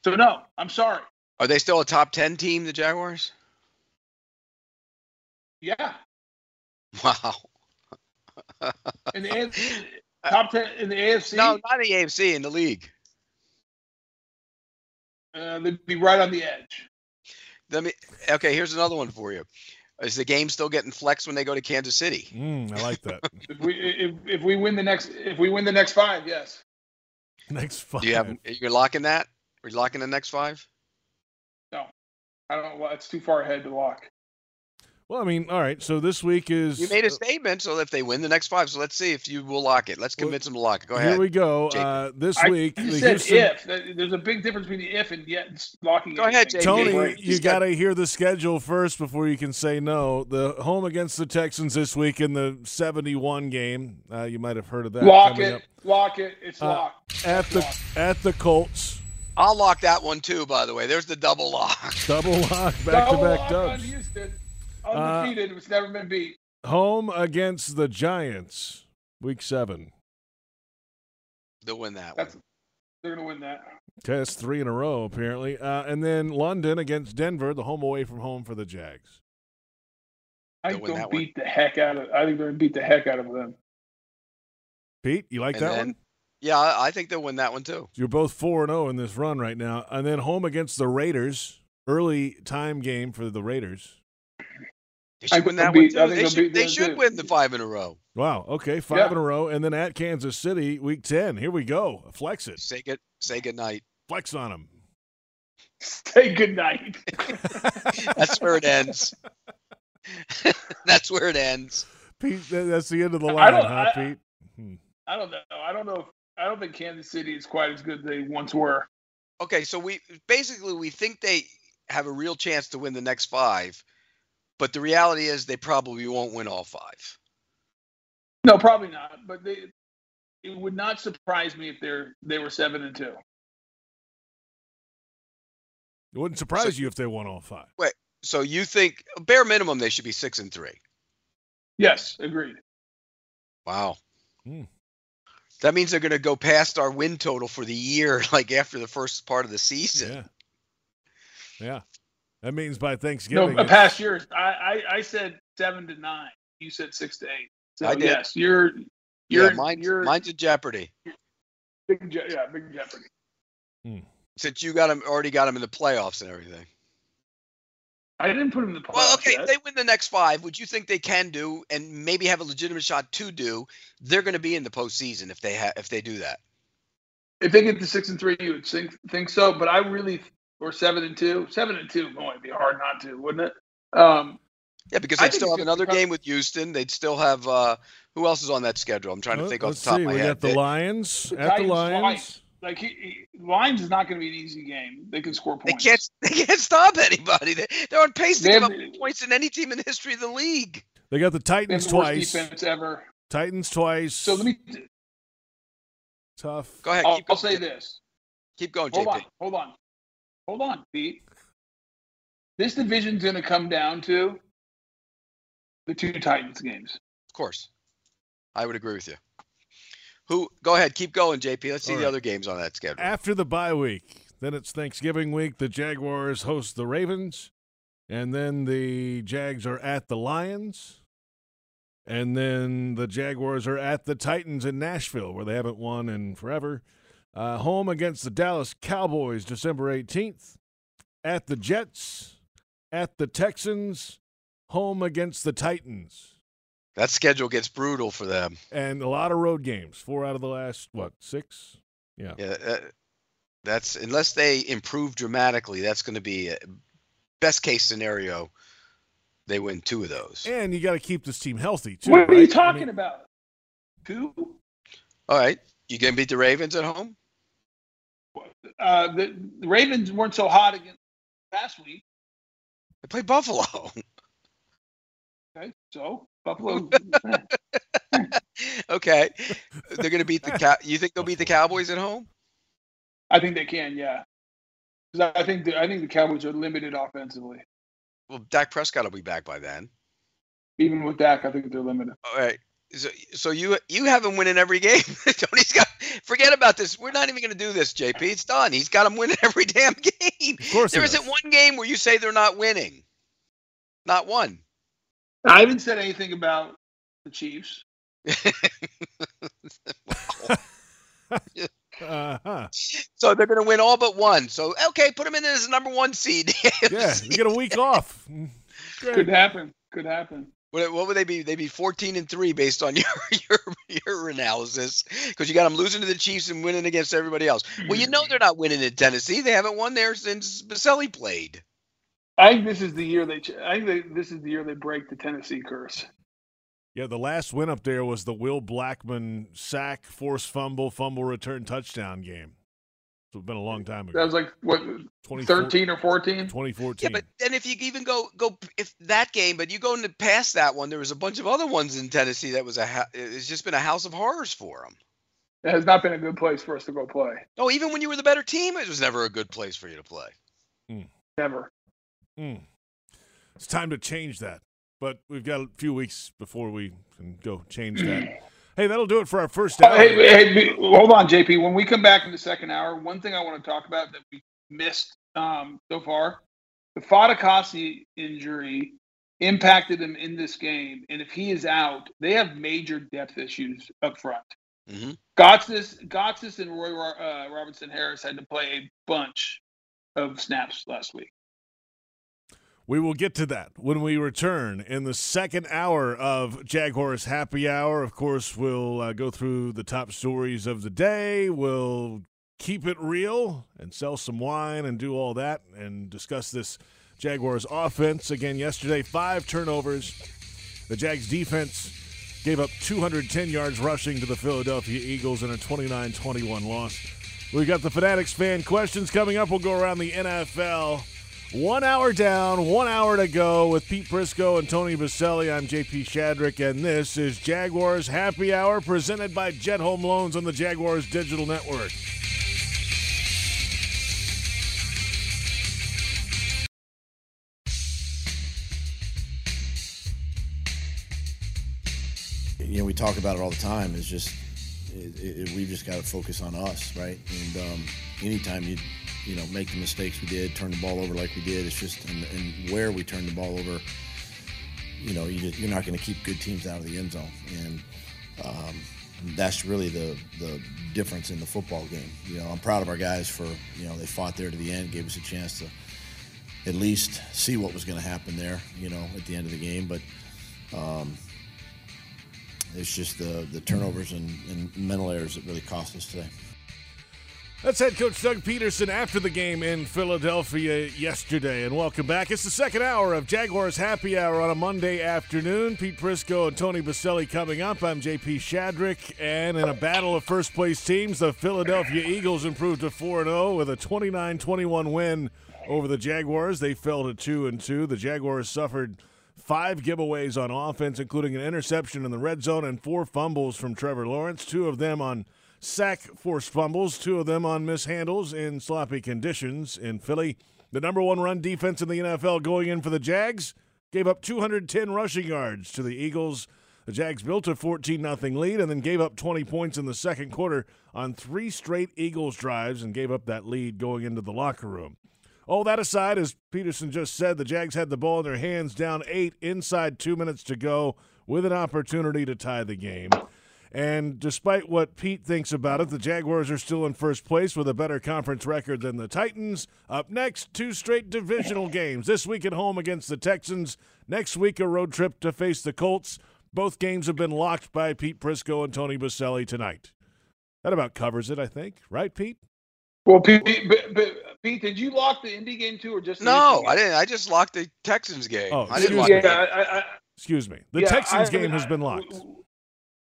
Speaker 5: So no, I'm sorry.
Speaker 4: Are they still a top ten team, the Jaguars?
Speaker 5: Yeah,
Speaker 4: Wow.
Speaker 5: in the AFC, top ten in the AFC.
Speaker 4: No, not the AFC in the league.
Speaker 5: Uh, they'd be right on the edge.
Speaker 4: Let me. Okay, here's another one for you. Is the game still getting flexed when they go to Kansas City?
Speaker 2: Mm, I like that.
Speaker 5: If we if, if we win the next if we win the next five, yes.
Speaker 2: Next five.
Speaker 4: Do you have? You're locking that? Are you locking the next five?
Speaker 5: No, I don't. It's too far ahead to lock.
Speaker 2: Well, I mean, all right. So this week is.
Speaker 4: You made a statement, so if they win the next five, so let's see if you will lock it. Let's convince them to lock it. Go ahead.
Speaker 2: Here we go. Uh, this
Speaker 5: I
Speaker 2: week,
Speaker 5: just
Speaker 2: the
Speaker 5: said
Speaker 2: Houston-
Speaker 5: if. There's a big difference between the if and yet locking.
Speaker 4: Go ahead,
Speaker 5: anything.
Speaker 2: Tony,
Speaker 5: Right.
Speaker 2: you got to hear the schedule first before you can say no. The home against the Texans this week in the 71 game. Uh, you might have heard of that.
Speaker 5: lock it.
Speaker 2: up.
Speaker 5: Lock it. It's
Speaker 2: Uh,
Speaker 5: locked.
Speaker 2: At the at the Colts,
Speaker 4: I'll lock that one too. By the way, there's the double lock.
Speaker 2: double lock, Back to back
Speaker 5: lock on
Speaker 2: dubs.
Speaker 5: Houston.
Speaker 2: Uh,
Speaker 5: Undefeated. it's never been beat.
Speaker 2: Home against the Giants, week seven.
Speaker 4: They'll win that
Speaker 5: That's
Speaker 4: one.
Speaker 5: they're gonna win that.
Speaker 2: Test three in a row, apparently. Uh, and then London against Denver, the home away from home for the Jags.
Speaker 5: I
Speaker 4: They'll
Speaker 5: think they'll
Speaker 4: that one.
Speaker 5: beat the heck out of. I think they're gonna beat the heck out of them.
Speaker 2: Pete, you like
Speaker 4: And
Speaker 2: that
Speaker 4: then-
Speaker 2: one?
Speaker 4: Yeah, I I think they'll win that one too.
Speaker 2: You're both 4 and 0 in this run right now. And then home against the Raiders, early time game for the Raiders.
Speaker 4: They
Speaker 5: I
Speaker 4: should win that
Speaker 5: they'll
Speaker 4: one too. They should, they should
Speaker 5: too.
Speaker 4: win the five in a row.
Speaker 2: Wow. Okay. Five
Speaker 5: Yeah.
Speaker 2: in a row. And then at Kansas City, week 10. Here we go. Flex it.
Speaker 4: Say good. Say good night.
Speaker 2: Flex on them.
Speaker 5: Say good night.
Speaker 4: That's where it ends. That's where it ends.
Speaker 2: Pete, that's the end of the
Speaker 5: I
Speaker 2: line,
Speaker 5: don't-
Speaker 2: huh,
Speaker 5: I-
Speaker 2: Pete? Hmm.
Speaker 5: I don't know. I don't know. If, I don't think Kansas City is quite as good as they once were.
Speaker 4: Okay, so we basically we think they have a real chance to win the next five, but the reality is they probably won't win all five.
Speaker 5: No, probably not. But they, it would not surprise me if they're they were seven and two.
Speaker 2: It wouldn't surprise you if they won all five.
Speaker 4: Wait, So you think bare minimum they should be six and three?
Speaker 5: Yes, agreed.
Speaker 4: Wow.
Speaker 2: Hmm.
Speaker 4: That means they're going to go past our win total for the year, like after the first part of the season.
Speaker 2: Yeah. Yeah. That means by Thanksgiving.
Speaker 5: uh,
Speaker 2: it's-
Speaker 5: past years. I, I I said seven to nine. You said six to eight. So
Speaker 4: I did.
Speaker 5: yes, you're
Speaker 4: Yeah,
Speaker 5: you're
Speaker 4: mine's,
Speaker 5: you're
Speaker 4: mine's in jeopardy
Speaker 5: big Je- yeah big jeopardy.
Speaker 4: since you got them already got them in the playoffs and everything.
Speaker 5: I didn't put him in the playoffs.
Speaker 4: Well, okay,
Speaker 5: yet.
Speaker 4: they win the next five, which you think they can do, and maybe have a legitimate shot to do, they're going to be in the postseason if they ha- if they do that.
Speaker 5: if they get to six and three, you would think think so. But I really or seven and two. Seven and two, boy, it'd be hard not to, wouldn't it? Um,
Speaker 4: Yeah, because they'd
Speaker 5: think
Speaker 4: still have another
Speaker 5: become-
Speaker 4: game with Houston. They'd still have uh, who else is on that schedule? I'm trying to
Speaker 2: Well,
Speaker 4: think off the top
Speaker 2: see.
Speaker 4: of my
Speaker 2: we
Speaker 4: head.
Speaker 2: got the
Speaker 4: They-
Speaker 2: Lions
Speaker 5: The
Speaker 2: at the Lions.
Speaker 5: like he, he, Lions is not going to be an easy game. They can score
Speaker 4: They
Speaker 5: points.
Speaker 4: can't. They can't stop anybody. They, they're on pace to
Speaker 5: They
Speaker 4: give
Speaker 5: have-
Speaker 4: up points in any team in the history of the league.
Speaker 2: They got the Titans
Speaker 5: the worst
Speaker 2: twice.
Speaker 5: defense ever.
Speaker 2: Titans twice.
Speaker 5: So let me.
Speaker 2: tough.
Speaker 4: Go ahead.
Speaker 5: I'll,
Speaker 4: keep
Speaker 5: I'll
Speaker 4: going,
Speaker 5: say this.
Speaker 4: Keep going,
Speaker 5: Hold
Speaker 4: JP.
Speaker 5: on. Hold on. Hold on, Pete. This division's going to come down to the two Titans games.
Speaker 4: Of course, I would agree with you. Who? Go ahead. Keep going, JP. Let's see
Speaker 2: All
Speaker 4: the other games on that schedule.
Speaker 2: After the bye week, then it's Thanksgiving week. The Jaguars host the Ravens, and then the Jags are at the Lions, and then the Jaguars are at the Titans in Nashville, where they haven't won in forever. Uh, home against the Dallas Cowboys, December 18th. At the Jets, at the Texans, home against the Titans.
Speaker 4: That schedule gets brutal for them.
Speaker 2: And a lot of road games. Four out of the last, what, six? Yeah.
Speaker 4: Yeah, uh, that's unless they improve dramatically. That's going to be a best case scenario. They win two of those.
Speaker 2: And you got to keep this team healthy, too.
Speaker 5: What are you
Speaker 2: right? I
Speaker 5: talking
Speaker 2: mean-
Speaker 5: about? Two?
Speaker 4: All right, You going to beat the Ravens at home.
Speaker 5: Uh, the, the Ravens weren't so hot against last week.
Speaker 4: They play Buffalo.
Speaker 5: Okay, so Buffalo.
Speaker 4: okay, they're going to beat the. Cow- you think they'll beat the Cowboys at home?
Speaker 5: I think they can, yeah. 'Cause I think the, I think the Cowboys are limited offensively.
Speaker 4: Well, Dak Prescott will be back by then.
Speaker 5: Even with Dak, I think they're limited.
Speaker 4: All right. So, so you you have him winning every game. Tony's got. Forget about this. We're not even going to do this, JP. It's done. He's got him winning every damn game.
Speaker 2: Of course
Speaker 4: There
Speaker 2: he
Speaker 4: isn't one game where you say they're not winning. Not one.
Speaker 5: I haven't said anything about the Chiefs.
Speaker 2: Uh-huh.
Speaker 4: So they're going to win all but one. So okay, put them in as number one seed.
Speaker 2: Yeah, you get a week off.
Speaker 5: Could happen. Could happen.
Speaker 4: What, what would they be? They'd be 14 and three based on your your your analysis, because you got them losing to the Chiefs and winning against everybody else. Well, you know they're not winning in Tennessee. They haven't won there since Boselli played.
Speaker 5: I think this is the year they. I think they, this is the year they break the Tennessee curse.
Speaker 2: Yeah, the last win up there was the Will Blackmon sack, force fumble, fumble return touchdown game. So it's been a long time ago.
Speaker 5: That was like what
Speaker 2: 24
Speaker 5: thirteen or fourteen.
Speaker 2: 2014.
Speaker 4: Yeah, but then if you even go go if that game, but you go into past that one, there was a bunch of other ones in Tennessee that was a it's just been a house of horrors for them.
Speaker 5: It has not been a good place for us to go play.
Speaker 4: Oh, even when you were the better team, it was never a good place for you to play.
Speaker 5: Never.
Speaker 2: Mm. It's time to change that. But we've got a few weeks before we can go change that. hey, that'll do it for our first
Speaker 5: Oh,
Speaker 2: hour.
Speaker 5: hey, hey, hold on, JP. When we come back in the second hour, one thing I want to talk about that we missed um, so far, the Fatukasi injury impacted him in this game, and if he is out, they have major depth issues up front.
Speaker 4: Mm-hmm.
Speaker 5: Gotsis, Gotsis, and Roy uh, Robertson Harris had to play a bunch of snaps last week.
Speaker 2: We will get to that when we return in the second hour of Jaguars Happy Hour. Of course, we'll uh, go through the top stories of the day. We'll keep it real and sell some wine and do all that and discuss this Jaguars offense. Again, yesterday, five turnovers. The Jags defense gave up 210 yards rushing to the Philadelphia Eagles in a 29 21 loss. We've got the Fanatics fan questions coming up. We'll go around the NFL. One hour down, one hour to go with Pete Prisco and Tony Boselli. I'm JP Shadrick, and this is Jaguars Happy Hour presented by Jet Home Loans on the Jaguars Digital Network.
Speaker 3: you know, we talk about it all the time. It's just it, it, we've just got to focus on us, right? And um, anytime you you know make the mistakes we did, turn the ball over like we did, it's just and, and where we turn the ball over, you know, you just, you're not going to keep good teams out of the end zone, and um, that's really the the difference in the football game. You know, I'm proud of our guys for you know they fought there to the end, gave us a chance to at least see what was going to happen there. You know, at the end of the game, but. Um, it's just the, the turnovers and, and mental errors that really cost us today.
Speaker 2: That's head coach Doug Pederson after the game in Philadelphia yesterday. And welcome back. It's the second hour of Jaguars Happy Hour on a Monday afternoon. Pete Prisco and Tony Boselli coming up. I'm JP Shadrick. And in a battle of first place teams, the Philadelphia Eagles improved to 4 0 with a 29 21 win over the Jaguars. They fell to 2 and 2. The Jaguars suffered five giveaways on offense, including an interception in the red zone and four fumbles from Trevor Lawrence, two of them on sack forced fumbles, two of them on mishandles in sloppy conditions in Philly. The number one run defense in the NFL going in for the Jags gave up 210 rushing yards to the Eagles. The Jags built a 14 0 lead and then gave up 20 points in the second quarter on three straight Eagles drives and gave up that lead going into the locker room. All that aside, as Pederson just said, the Jags had the ball in their hands down eight inside two minutes to go with an opportunity to tie the game. And despite what Pete thinks about it, the Jaguars are still in first place with a better conference record than the Titans. Up next, two straight divisional games. This week at home against the Texans. Next week, a road trip to face the Colts. Both games have been locked by Pete Prisco and Tony Boselli tonight. That about covers it, I think. Right, Pete?
Speaker 5: Well, Pete, but, but, Pete, did you lock the Indy game too, or just the
Speaker 4: No,
Speaker 5: Michigan
Speaker 4: I didn't. I just locked the Texans game.
Speaker 2: Oh,
Speaker 4: I didn't
Speaker 2: excuse
Speaker 4: lock
Speaker 2: me.
Speaker 5: Yeah,
Speaker 4: the
Speaker 5: I, I,
Speaker 2: Excuse me. The
Speaker 5: yeah,
Speaker 2: Texans
Speaker 5: I-
Speaker 2: game has been locked.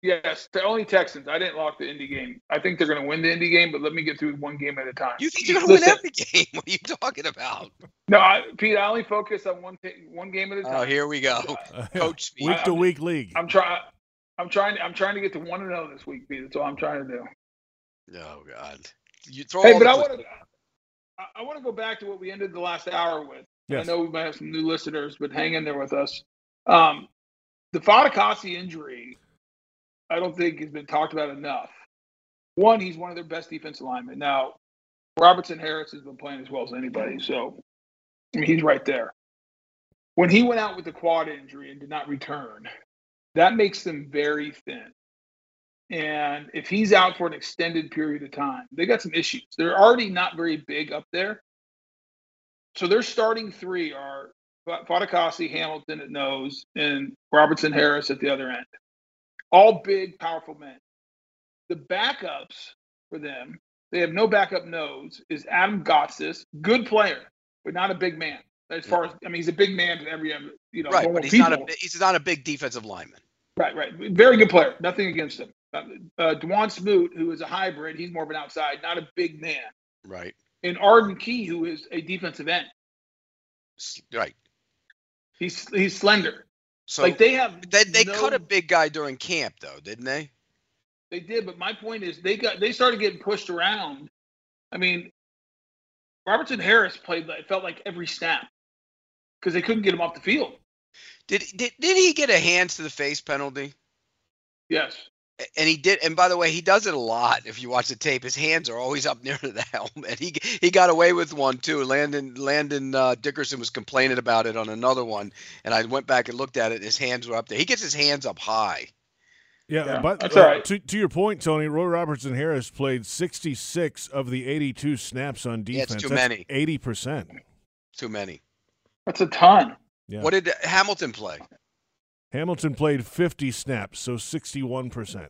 Speaker 5: Yes, the only Texans. I didn't lock the Indy game. I think they're going to win the Indy game, but let me get through one game at a time.
Speaker 4: You think you're gonna win every game? What are you talking about?
Speaker 5: No, I, Pete. I only focus on one ta- one game at a time.
Speaker 4: Oh, here we go. Coach speak.
Speaker 2: Week to week league.
Speaker 5: I'm trying. I'm trying. I'm trying to get to one and zero this week, Pete. That's all I'm trying to do.
Speaker 4: Oh God. You throw
Speaker 5: Hey,
Speaker 4: all
Speaker 5: but
Speaker 4: the
Speaker 5: I want to. I want to go back to what we ended the last hour with.
Speaker 2: Yes.
Speaker 5: I know we might have some new listeners, but hang in there with us. Um, the Fatukasi injury, I don't think has been talked about enough. One, he's one of their best defensive linemen. Now, Robertson Harris has been playing as well as anybody, so I mean, he's right there. When he went out with the quad injury and did not return, that makes them very thin. And if he's out for an extended period of time, they got some issues. They're already not very big up there. So their starting three are Fatukasi, Hamilton at nose, and Robertson Harris at the other end. All big, powerful men. The backups for them, they have no backup nose, is Adam Gotsis, good player, but not a big man. As far as I mean, he's a big man to every you know.
Speaker 4: Right, but he's people. not a he's not a big defensive lineman.
Speaker 5: Right, right. Very good player. Nothing against him. Uh, uh, Dawuane Smoot, who is a hybrid, he's more of an outside, not a big man.
Speaker 4: Right.
Speaker 5: And Arden Key, who is a defensive end.
Speaker 4: Right.
Speaker 5: He's he's slender.
Speaker 4: So
Speaker 5: like they have
Speaker 4: they they no, cut a big guy during camp though, didn't they?
Speaker 5: They did, but my point is they got they started getting pushed around. I mean, Robertson Harris played it felt like every snap because they couldn't get him off the field.
Speaker 4: Did did did he get a hands to the face penalty?
Speaker 5: Yes.
Speaker 4: And he did. And by the way, he does it a lot. If you watch the tape, his hands are always up near the helmet. He he got away with one too. Landon Landon uh, Dickerson was complaining about it on another one, and I went back and looked at it. His hands were up there. He gets his hands up high.
Speaker 2: Yeah, yeah but that's uh, right. to, to your point, Tony, Roy Robertson Harris played 66 of the 82 snaps on defense.
Speaker 4: Yeah, it's too
Speaker 2: that's
Speaker 4: many.
Speaker 2: 80%.
Speaker 4: Too many.
Speaker 5: That's a ton.
Speaker 4: Yeah. What did Hamilton play?
Speaker 2: Hamilton played 50 snaps, so 61%.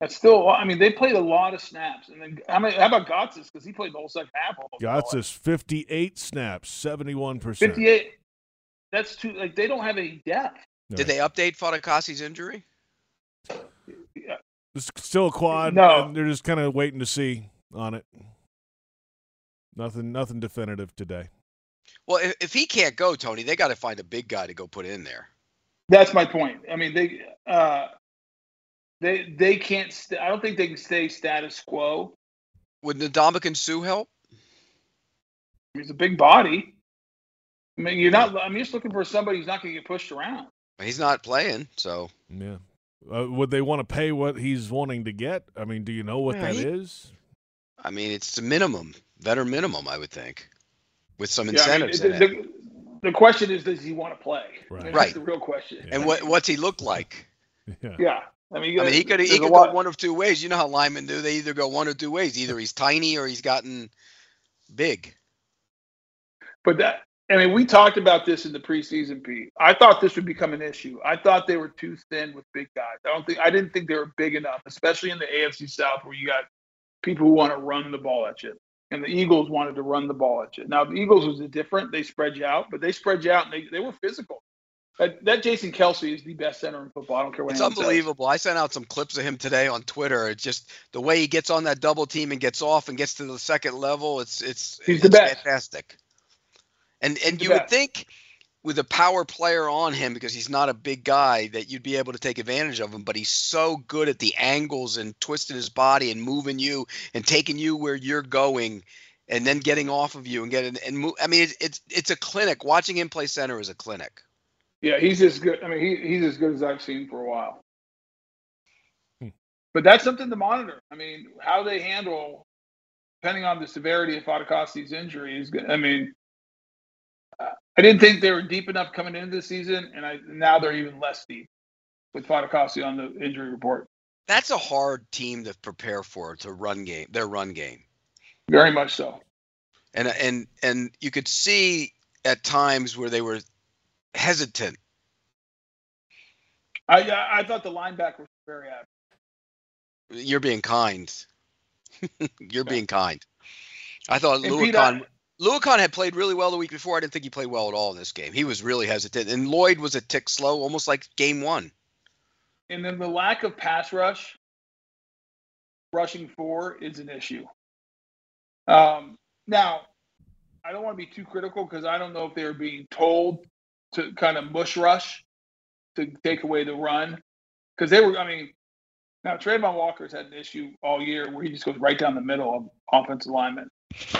Speaker 5: That's still, I mean, they played a lot of snaps. And then, how, many, how about Gotsis? Because he played the whole second half.
Speaker 2: Gotsis, 58 snaps, 71%.
Speaker 5: 58. That's too, like, they don't have any depth.
Speaker 4: Did they update Fatukasi's injury?
Speaker 5: Yeah.
Speaker 2: It's still a quad.
Speaker 5: No.
Speaker 2: they're just kind of waiting to see on it. Nothing, nothing definitive today.
Speaker 4: Well, if, if he can't go, Tony, they got to find a big guy to go put in there.
Speaker 5: That's my point. I mean, they uh, they they can't. St- I don't think they can stay status quo.
Speaker 4: Would Ndamukong Suh help?
Speaker 5: He's a big body. I mean, you're not. I'm just looking for somebody who's not going to get pushed around.
Speaker 4: He's not playing, so
Speaker 2: yeah. Uh, would they want to pay what he's wanting to get? I mean, do you know what yeah, that he, is?
Speaker 4: I mean, it's the minimum, better minimum, I would think with some incentives
Speaker 5: yeah, I mean, the, the, the, question is, does he want to play?
Speaker 4: Right.
Speaker 5: I mean,
Speaker 4: right.
Speaker 5: the real question.
Speaker 4: Yeah. And what what's he look like?
Speaker 2: Yeah.
Speaker 5: yeah. I mean, I
Speaker 4: mean, he could he could go one of two ways. You know how linemen do; they either go one or two ways. Either he's tiny or he's gotten big.
Speaker 5: But that, I mean, we talked about this in the preseason, Pete. I thought this would become an issue. I thought they were too thin with big guys. I don't think I didn't think they were big enough, especially in the AFC South where you got people who want to run the ball at you and the Eagles wanted to run the ball at you. Now the Eagles was different; they spread you out, but they spread you out and they, they were physical. That, that Jason Kelce is the best center in football. I don't care what.
Speaker 4: It's unbelievable. Says. I sent out some clips of him today on Twitter. It's just the way he gets on that double team and gets off and gets to the second level. It's it's
Speaker 5: he's
Speaker 4: it's
Speaker 5: the best.
Speaker 4: fantastic. And and you would think with a power player on him because he's not a big guy that you'd be able to take advantage of him but he's so good at the angles and twisting his body and moving you and taking you where you're going and then getting off of you and getting and move. I mean, it's, it's it's a clinic. Watching him play center is a clinic.
Speaker 5: Yeah, he's as good. I mean, he, he's as good as I've seen for a while. Hmm. But that's something to monitor. I mean, how they handle, depending on the severity of Fatukasi's injury, is. I mean, I didn't think they were deep enough coming into the season, and I now they're even less deep with Fatukasi on the injury report.
Speaker 4: That's a hard team to prepare for to run game. Their run game.
Speaker 5: Very much so.
Speaker 4: And and and you could see at times where they were hesitant.
Speaker 5: I I thought the linebacker was very happy.
Speaker 4: You're being kind. You're being kind. I thought Oluokun Oluokun had played really well the week before. I didn't think he played well at all in this game. He was really hesitant, and Lloyd was a tick slow, almost like game one.
Speaker 5: And then the lack of pass rush, rushing four, is an issue. Um, now, I don't want to be too critical because I don't know if they were being told to kind of mush rush to take away the run because they were. I mean, now Travon Walker's had an issue all year where he just goes right down the middle of offensive linemen.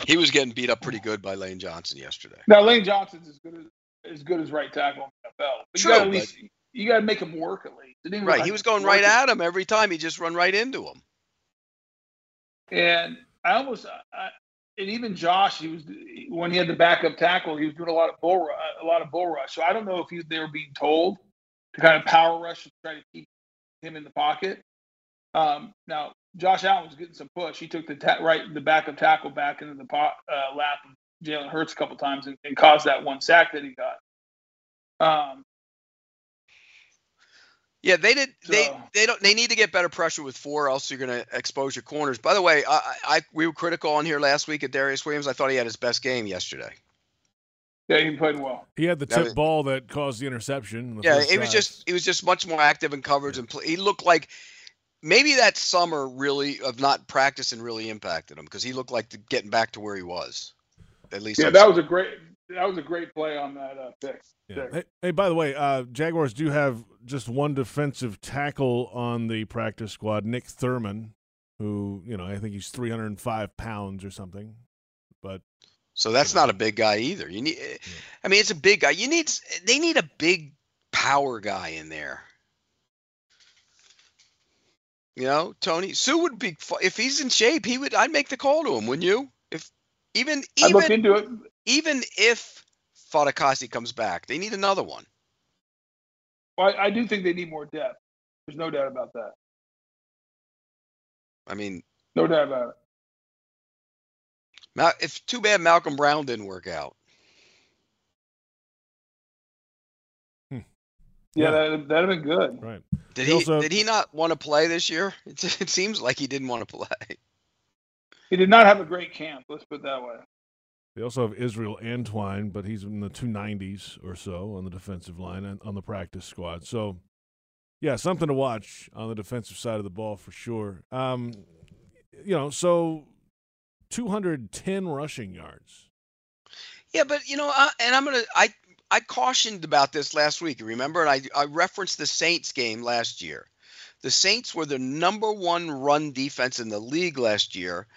Speaker 4: He was getting beat up pretty good by Lane Johnson yesterday.
Speaker 5: Now Lane Johnson's as good as as good as right tackle in the NFL. But
Speaker 4: True,
Speaker 5: you got at least you got to make him work at least.
Speaker 4: Right, he was going right at him every time. He just run right into him.
Speaker 5: And I almost, I, and even Josh, he was when he had the backup tackle, he was doing a lot of bull, a lot of bull rush. So I don't know if he, they were being told to kind of power rush and try to keep him in the pocket. Um, now, Josh Allen was getting some push. He took the ta- right the back of tackle back into the pot, uh, lap of Jalen Hurts a couple times and, and, caused that one sack that he got. Um,
Speaker 4: yeah, they did. So, they they don't. They need to get better pressure with four, else you're going to expose your corners. By the way, I, I we were critical on here last week at Darious Williams. I thought he had his best game yesterday.
Speaker 5: Yeah, he played well.
Speaker 2: He had the tip was, ball that caused the interception.
Speaker 4: The yeah, he was just he was just much more active in coverage and play, he looked like maybe that summer really of not practicing really impacted him because he looked like the, getting back to where he was. At least
Speaker 5: yeah, that was a great that was a great play on that uh, pick.
Speaker 2: Yeah. Hey, hey, by the way, uh, Jaguars do have just one defensive tackle on the practice squad, Nick Thurman, who you know I think he's 305 pounds or something, but
Speaker 4: so that's not a big guy either. You need, I mean, it's a big guy. You need, they need a big power guy in there. You know, Tony Suh would be if he's in shape. He would. I'd make the call to him, wouldn't you? If even even
Speaker 5: look into it.
Speaker 4: even if Fatukasi comes back, they need another one.
Speaker 5: Well, I, I do think they need more depth. There's no doubt about that.
Speaker 4: I mean,
Speaker 5: no doubt about it.
Speaker 4: It's too bad Malcolm Brown didn't work out.
Speaker 5: Yeah, that that'd have been good.
Speaker 2: Right.
Speaker 4: Did he, he also, did he not want to play this year? It, it seems like he didn't want to play.
Speaker 5: He did not have a great camp. Let's put it that way.
Speaker 2: They also have Israel Antwine, but he's in the 290s or so on the defensive line and on the practice squad. So, yeah, something to watch on the defensive side of the ball for sure. Um, you know, so 210 rushing yards.
Speaker 4: Yeah, but you know, I, and I'm gonna I I cautioned about this last week. Remember, and I I referenced the Saints game last year. The Saints were the number one run defense in the league last year,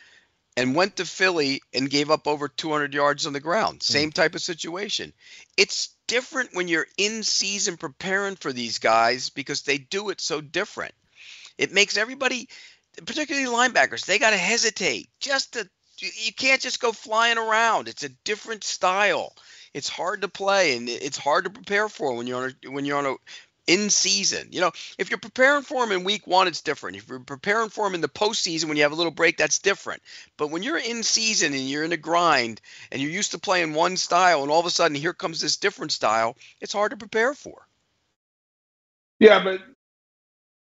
Speaker 4: and went to Philly and gave up over 200 yards on the ground. Hmm. Same type of situation. It's different when you're in season preparing for these guys because they do it so different. It makes everybody, particularly linebackers, they got to hesitate just to you can't just go flying around. It's a different style. It's hard to play and it's hard to prepare for when you're on a, when you're on a in season. You know, if you're preparing for them in week one, it's different. If you're preparing for them in the postseason when you have a little break, that's different. But when you're in season and you're in a grind and you're used to playing one style and all of a sudden here comes this different style, it's hard to prepare for.
Speaker 5: Yeah, but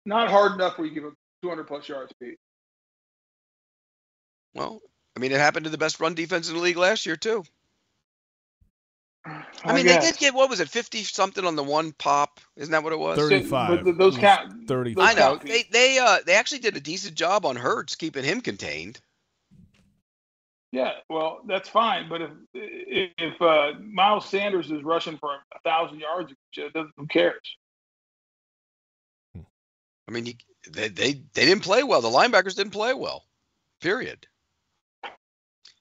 Speaker 5: not hard enough where you give up 200 plus yards, Pete.
Speaker 4: Well, I mean, it happened to the best run defense in the league last year too.
Speaker 5: I,
Speaker 4: I mean, guess. they did get what was it, fifty something on the one pop? Isn't that what it was?
Speaker 2: Thirty-five.
Speaker 5: But those count.
Speaker 2: Thirty.
Speaker 4: I know they they uh they actually did a decent job on Hurts keeping him contained.
Speaker 5: Yeah, well, that's fine. But if if uh, Miles Sanders is rushing for a thousand yards, who cares?
Speaker 4: I mean, he, they they they didn't play well. The linebackers didn't play well. Period.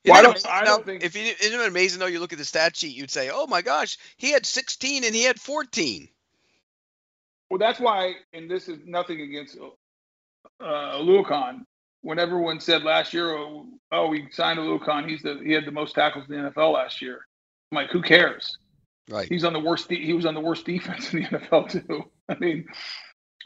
Speaker 4: Well, I don't, I don't think if you isn't it amazing though you look at the stat sheet you'd say oh my gosh he had 16 and he had 14
Speaker 5: well that's why and this is nothing against uh Oluokun when everyone said last year oh, oh we signed Oluokun he's the he had the most tackles in the NFL last year. I'm like who cares?
Speaker 4: Right.
Speaker 5: He's on the worst de- he was on the worst defense in the NFL too. I mean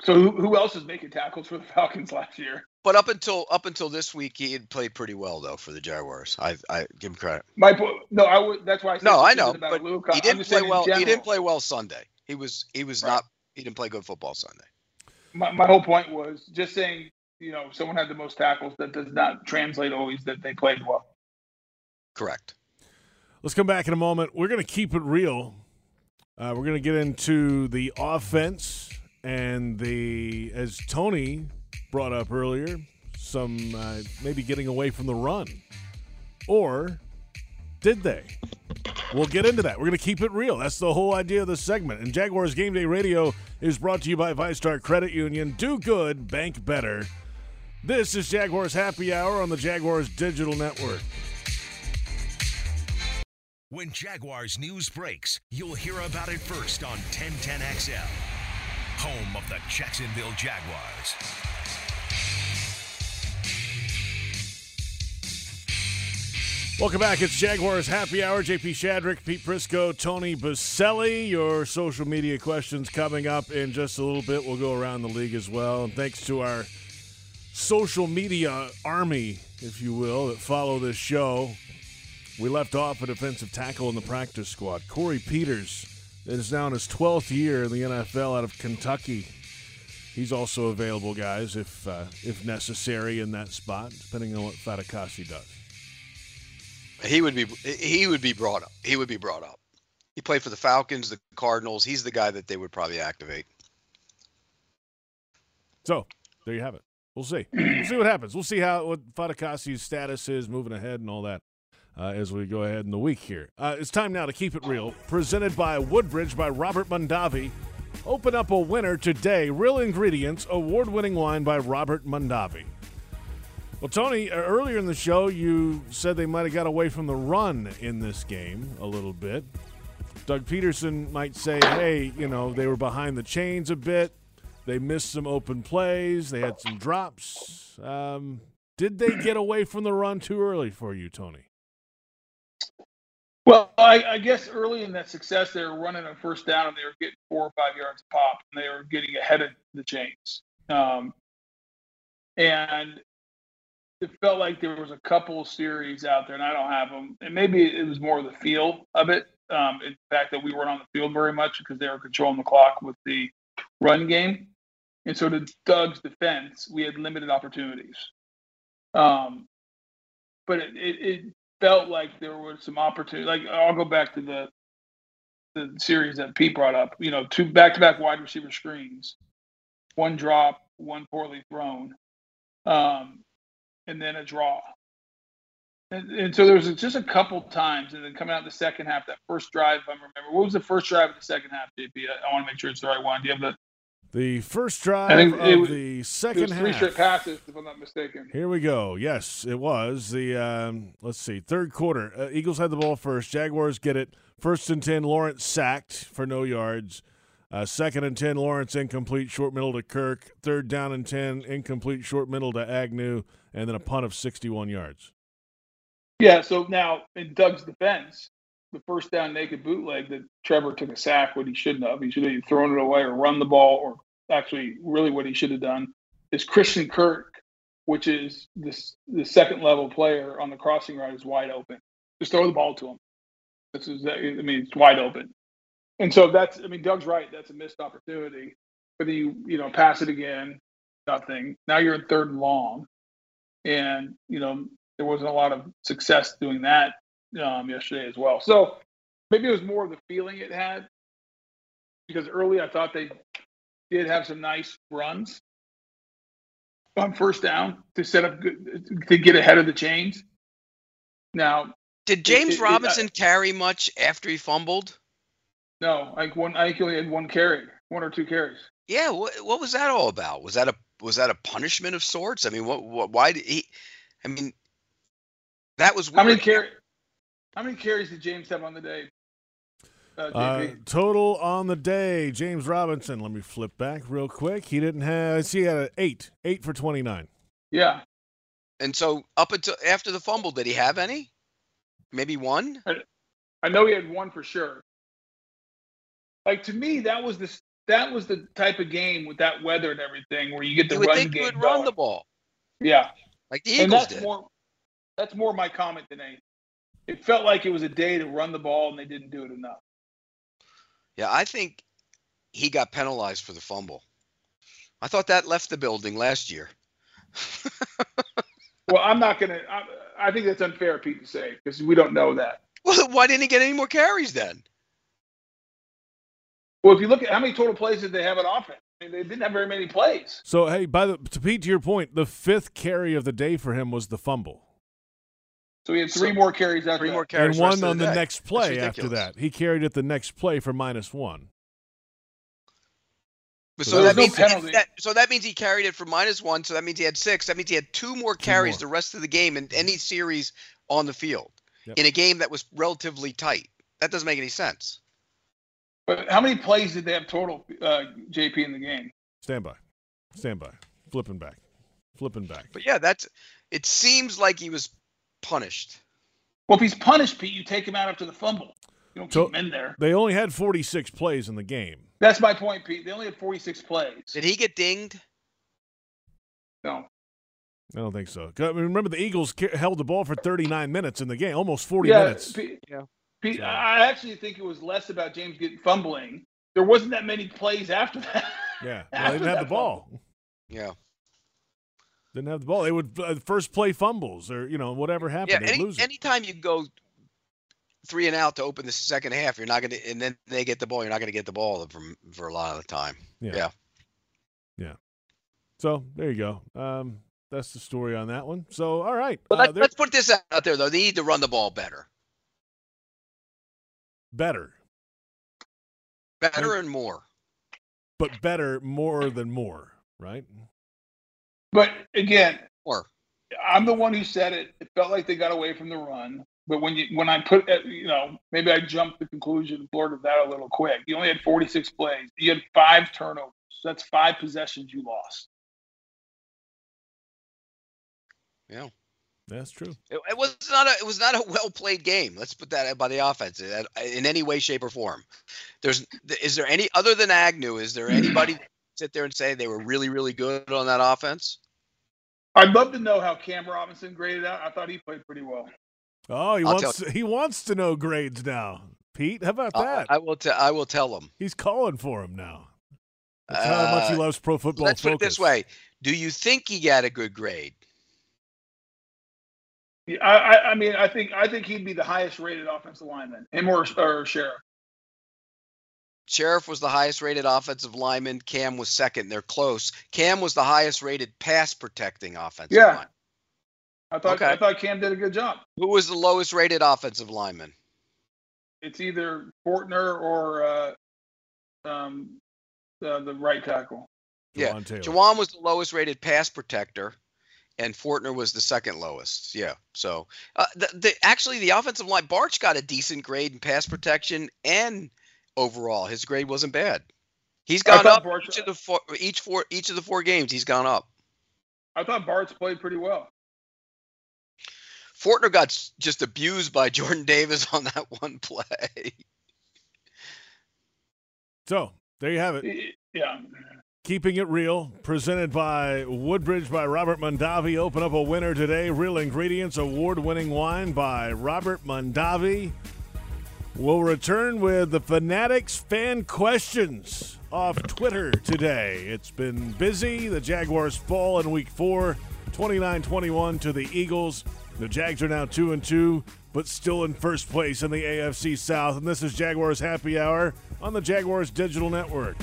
Speaker 5: so who, who else is making tackles for the Falcons last year
Speaker 4: but up until up until this week, he had played pretty well though for the Jaguars. I I give him credit.
Speaker 5: My no, I would. That's why. I
Speaker 4: no, I know, but Luke. he didn't play well. He didn't play well Sunday. He was he was right. not. He didn't play good football Sunday.
Speaker 5: My my whole point was just saying. You know, someone had the most tackles. That does not translate always that they played well.
Speaker 4: Correct.
Speaker 2: Let's come back in a moment. We're going to keep it real. Uh, we're going to get into the offense and the as Tony brought up earlier, some uh, maybe getting away from the run. Or did they? We'll get into that. We're going to keep it real. That's the whole idea of this segment. And Jaguars Game Day Radio is brought to you by VyStar Credit Union. Do good, bank better. This is Jaguars Happy Hour on the Jaguars Digital Network.
Speaker 6: When Jaguars news breaks, you'll hear about it first on 1010XL, home of the Jacksonville Jaguars.
Speaker 2: Welcome back. It's Jaguars Happy Hour. JP Shadrick, Pete Prisco, Tony Boselli. Your social media questions coming up in just a little bit. We'll go around the league as well. And thanks to our social media army, if you will, that follow this show. We left off a defensive tackle in the practice squad. Corey Peters is now in his 12th year in the NFL out of Kentucky. He's also available, guys, if uh, if necessary in that spot, depending on what Fatukasi does.
Speaker 4: He would be he would be brought up. He would be brought up. He played for the Falcons, the Cardinals. He's the guy that they would probably activate.
Speaker 2: So there you have it. We'll see. We'll see what happens. We'll see how what Fatukasi's status is moving ahead and all that uh, as we go ahead in the week here. Uh, it's time now to keep it real. Presented by Woodbridge by Robert Mondavi. Open up a winner today. Real Ingredients, award winning wine by Robert Mondavi. Well, Tony, uh, earlier in the show, you said they might have got away from the run in this game a little bit. Doug Pederson might say, hey, you know, they were behind the chains a bit. They missed some open plays. They had some drops. Um, did they get away from the run too early for you, Tony?
Speaker 5: Well, I, I, guess early in that success, they were running a first down and they were getting four or five yards a pop, and they were getting ahead of the chains. Um, and it felt like there was a couple series out there, and I don't have them. And maybe it was more the feel of it. Um, in fact, that we weren't on the field very much because they were controlling the clock with the run game. And so, to Doug's defense, we had limited opportunities. Um, but it, it, it felt like there was some opportunity. Like I'll go back to the the series that Pete brought up. You know, two back to back wide receiver screens, one drop, one poorly thrown, um, and then a draw. And, and, so there was just a couple times, and then coming out the second half, that first drive, if I remember, what was the first drive of the second half, JP? I, I want to make sure it's the right one. Do you have the
Speaker 2: the first drive of
Speaker 5: was,
Speaker 2: the second half.
Speaker 5: Three straight passes, if I'm not mistaken.
Speaker 2: Here we go. Yes, it was the. Um, let's see, third quarter. Uh, Eagles had the ball first. Jaguars get it first and ten. Lawrence sacked for no yards. Uh, second and ten. Lawrence incomplete, short middle to Kirk. Third down and ten, incomplete, short middle to Agnew, and then a punt of 61 yards.
Speaker 5: Yeah. So now in Doug's defense, the first down naked bootleg that Trevor took a sack when he shouldn't have. He should have thrown it away or run the ball, or actually, really, what he should have done is Christian Kirk, which is this the second level player on the crossing route, is wide open. Just throw the ball to him. This is, I mean, it's wide open. And so that's, I mean, Doug's right. That's a missed opportunity. Whether you, you know, pass it again, nothing. Now you're in third and long, and you know there wasn't a lot of success doing that um, yesterday as well. So maybe it was more of the feeling it had because early I thought they did have some nice runs on first down to set up good, to get ahead of the chains. Now,
Speaker 4: did James it, it, Robinson it, carry much after he fumbled?
Speaker 5: No, like one. I think he only had one carry, one or two carries.
Speaker 4: Yeah, what what was that all about? Was that a was that a punishment of sorts? I mean, what, what why did he? I mean, that was
Speaker 5: weird. how many carry how many carries did James have on the day? Uh,
Speaker 2: uh, total on the day, James Robinson. Let me flip back real quick. He didn't have. He had an eight, eight for twenty nine.
Speaker 5: Yeah.
Speaker 4: And so up until after the fumble, did he have any? Maybe one.
Speaker 5: I, I know he had one for sure. Like to me, that was the that was the type of game with that weather and everything where you get the
Speaker 4: you
Speaker 5: run
Speaker 4: think
Speaker 5: game.
Speaker 4: You would run the ball.
Speaker 5: Yeah.
Speaker 4: Like the Eagles and
Speaker 5: that's
Speaker 4: did.
Speaker 5: More, that's more my comment than anything it felt like it was a day to run the ball and they didn't do it enough.
Speaker 4: Yeah, I think he got penalized for the fumble. I thought that left the building last year.
Speaker 5: well, I'm not gonna. I, I, think that's unfair, Pete, to say because we don't know that.
Speaker 4: Well, why didn't he get any more carries then?
Speaker 5: Well, if you look at how many total plays did they have on offense, I mean, they didn't have very many plays.
Speaker 2: So, hey, by the to Pete, to your point, the fifth carry of the day for him was the fumble.
Speaker 5: So he had three so, more carries after
Speaker 4: three
Speaker 5: that.
Speaker 4: more carries
Speaker 2: and one on
Speaker 4: the,
Speaker 2: the next play after that. He carried it the next play for minus one.
Speaker 4: So, so that means that, so that means he carried it for minus one. So that means he had six. That means he had two more carries two more. the rest of the game in any series on the field yep. in a game that was relatively tight. That doesn't make any sense.
Speaker 5: But how many plays did they have total, uh, JP, in the game?
Speaker 2: Stand by, stand by, flipping back, flipping back.
Speaker 4: But yeah, that's. It seems like he was punished.
Speaker 5: Well, if he's punished, Pete, you take him out after the fumble. You don't
Speaker 2: So-
Speaker 5: keep him in there.
Speaker 2: They only had 46 plays in the game.
Speaker 5: That's my point, Pete. They only had 46 plays.
Speaker 4: Did he get dinged?
Speaker 5: No.
Speaker 2: I don't think so. I mean, Remember, the Eagles held the ball for 39 minutes in the game, almost 40
Speaker 5: yeah,
Speaker 2: minutes.
Speaker 5: Pete,
Speaker 4: Yeah.
Speaker 5: Pete,
Speaker 2: So-
Speaker 5: I actually think it was less about James getting fumbling. There wasn't that many plays after that.
Speaker 2: Yeah, well, they didn't have the ball.
Speaker 4: Yeah.
Speaker 2: Didn't have the ball. They would uh, first play fumbles or you know whatever happened.
Speaker 4: Yeah. Any, anytime you go three and out to open the second half, you're not going to, and then they get the ball, you're not going to get the ball from for a lot of the time.
Speaker 2: Yeah.
Speaker 4: Yeah.
Speaker 2: So there you go. Um, that's the story on that one. So all right,
Speaker 4: But
Speaker 2: uh,
Speaker 4: let's put this out there though. They need to run the ball better,
Speaker 2: better,
Speaker 4: better and more.
Speaker 2: but better more than more, right?
Speaker 5: But again,
Speaker 4: More.
Speaker 5: I'm the one who said it. It felt like they got away from the run. But when you when I put uh, you know maybe I jumped the conclusion and blurted that a little quick. You only had 46 plays. You had five turnovers. That's five possessions you lost.
Speaker 4: Yeah.
Speaker 2: That's true.
Speaker 4: It, it was not a it was not a well played game. Let's put that by the offense in, in any way, shape, or form. There's is there any other than Agnew? Is there anybody sit there and say they were really really good on that offense?
Speaker 5: I'd love to know how Cam Robinson graded out. I thought he played pretty well.
Speaker 2: Oh, he
Speaker 4: I'll
Speaker 2: wants he wants to know grades now. Pete, how about
Speaker 4: I-
Speaker 2: that?
Speaker 4: I, will tell I will tell them.
Speaker 2: He's calling for him now. That's how much he
Speaker 4: Uh,
Speaker 2: loves pro football.
Speaker 4: Let's put it this way: Do you think he got a good grade?
Speaker 5: Yeah, I, I, I mean, I think I think he'd be the highest rated offensive lineman, him or, or Scherff.
Speaker 4: Scherff was the highest rated offensive lineman. Cam was second. They're close. Cam was the highest rated pass protecting offensive
Speaker 5: Yeah.
Speaker 4: line.
Speaker 5: I thought
Speaker 4: Okay.
Speaker 5: I thought Cam did a good job.
Speaker 4: Who was the lowest rated offensive lineman?
Speaker 5: It's either Fortner or uh, um, the, the right tackle.
Speaker 4: Yeah.
Speaker 2: Jawaan Taylor.
Speaker 4: Jawaan was the lowest rated pass protector, and Fortner was the second lowest. Yeah. So, uh, the, the actually the offensive line, Bartch got a decent grade in pass protection and overall. His grade wasn't bad. He's gone up
Speaker 5: Bartch-
Speaker 4: each of the four, each four each of the four games. He's gone up.
Speaker 5: I thought Bartch's played pretty well.
Speaker 4: Fortner got just abused by Jordan Davis on that one play.
Speaker 2: So there you have it.
Speaker 5: Yeah.
Speaker 2: Keeping it real, presented by Woodbridge by Robert Mondavi. Open up a winner today. Real Ingredients award winning wine by Robert Mondavi. We'll return with the Fanatics fan questions off Twitter today. It's been busy. The Jaguars fall in week four, 29 21 to the Eagles. The Jags are now 2 and 2, but still in first place in the AFC South. And this is Jaguars Happy Hour on the Jaguars Digital Network.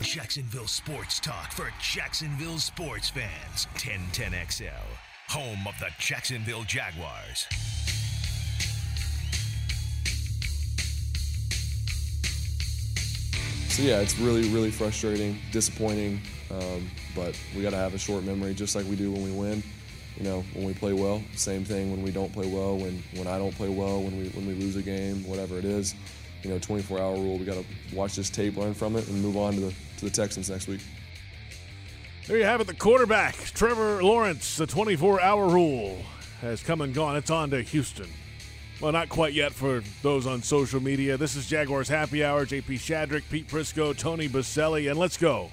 Speaker 6: Jacksonville Sports Talk for Jacksonville sports fans. 1010XL, home of the Jacksonville Jaguars.
Speaker 7: So yeah, it's really, really frustrating, disappointing, um, but we got to have a short memory, just like we do when we win. You know, when we play well. Same thing when we don't play well. When when I don't play well. When we when we lose a game, whatever it is. You know, 24-hour rule. We got to watch this tape, learn from it, and move on to the to the Texans next week.
Speaker 2: There you have it. The quarterback, Trevor Lawrence, the 24 hour rule has come and gone. It's on to Houston. Well, not quite yet for those on social media. This is Jaguars Happy Hour. JP Shadrick, Pete Prisco, Tony Boselli, and let's go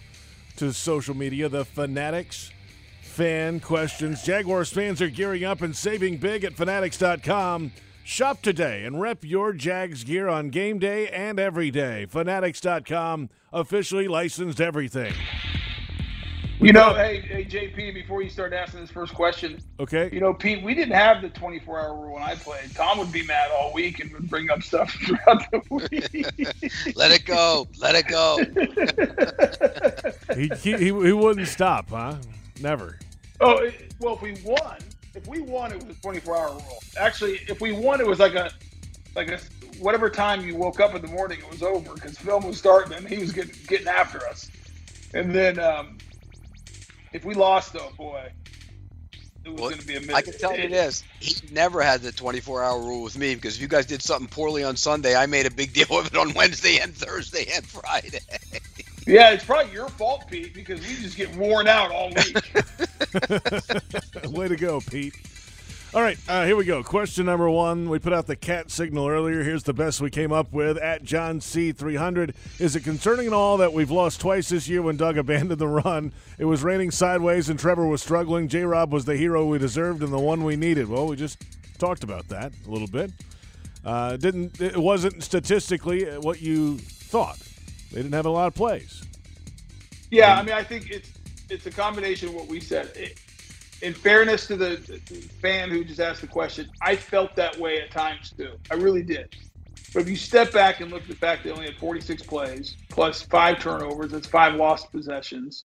Speaker 2: to social media. The Fanatics fan questions. Jaguars fans are gearing up and saving big at fanatics.com. Shop today and rep your Jags gear on game day and every day. Fanatics.com, officially licensed everything.
Speaker 5: You know, hey, hey, JP, before you start asking this first question,
Speaker 2: Okay.
Speaker 5: you know, Pete, we didn't have the 24 hour rule when I played. Tom would be mad all week and would bring up stuff throughout the week.
Speaker 4: Let it go. Let it go.
Speaker 2: he, he, he, he wouldn't stop, huh? Never.
Speaker 5: oh, it, well, if we won, if we won, it was a 24 hour rule. Actually, if we won, it was like a, like a, whatever time you woke up in the morning, it was over because film was starting and he was getting getting after us. And then, um, if we lost, though, boy, it was
Speaker 4: Well,
Speaker 5: going to be a miss.
Speaker 4: I can tell you this: he never had the 24-hour rule with me because if you guys did something poorly on Sunday, I made a big deal of it on Wednesday and Thursday and Friday.
Speaker 5: Yeah, it's probably your fault, Pete, because we just get worn out all week.
Speaker 2: Way to go, Pete. All right, uh, here we go. Question number one. We put out the cat signal earlier. Here's the best we came up with at John C300. Is it concerning at all that we've lost twice this year when Doug abandoned the run? It was raining sideways and Trevor was struggling. J Rob was the hero we deserved and the one we needed. Well, we just talked about that a little bit. Uh, didn't it wasn't statistically what you thought. They didn't have a lot of plays.
Speaker 5: Yeah, I mean, I think it's it's a combination of what we said. It, in fairness to the, fan who just asked the question, I felt that way at times too. I really did. But if you step back and look at the fact they only had 46 plays plus five turnovers, that's five lost possessions,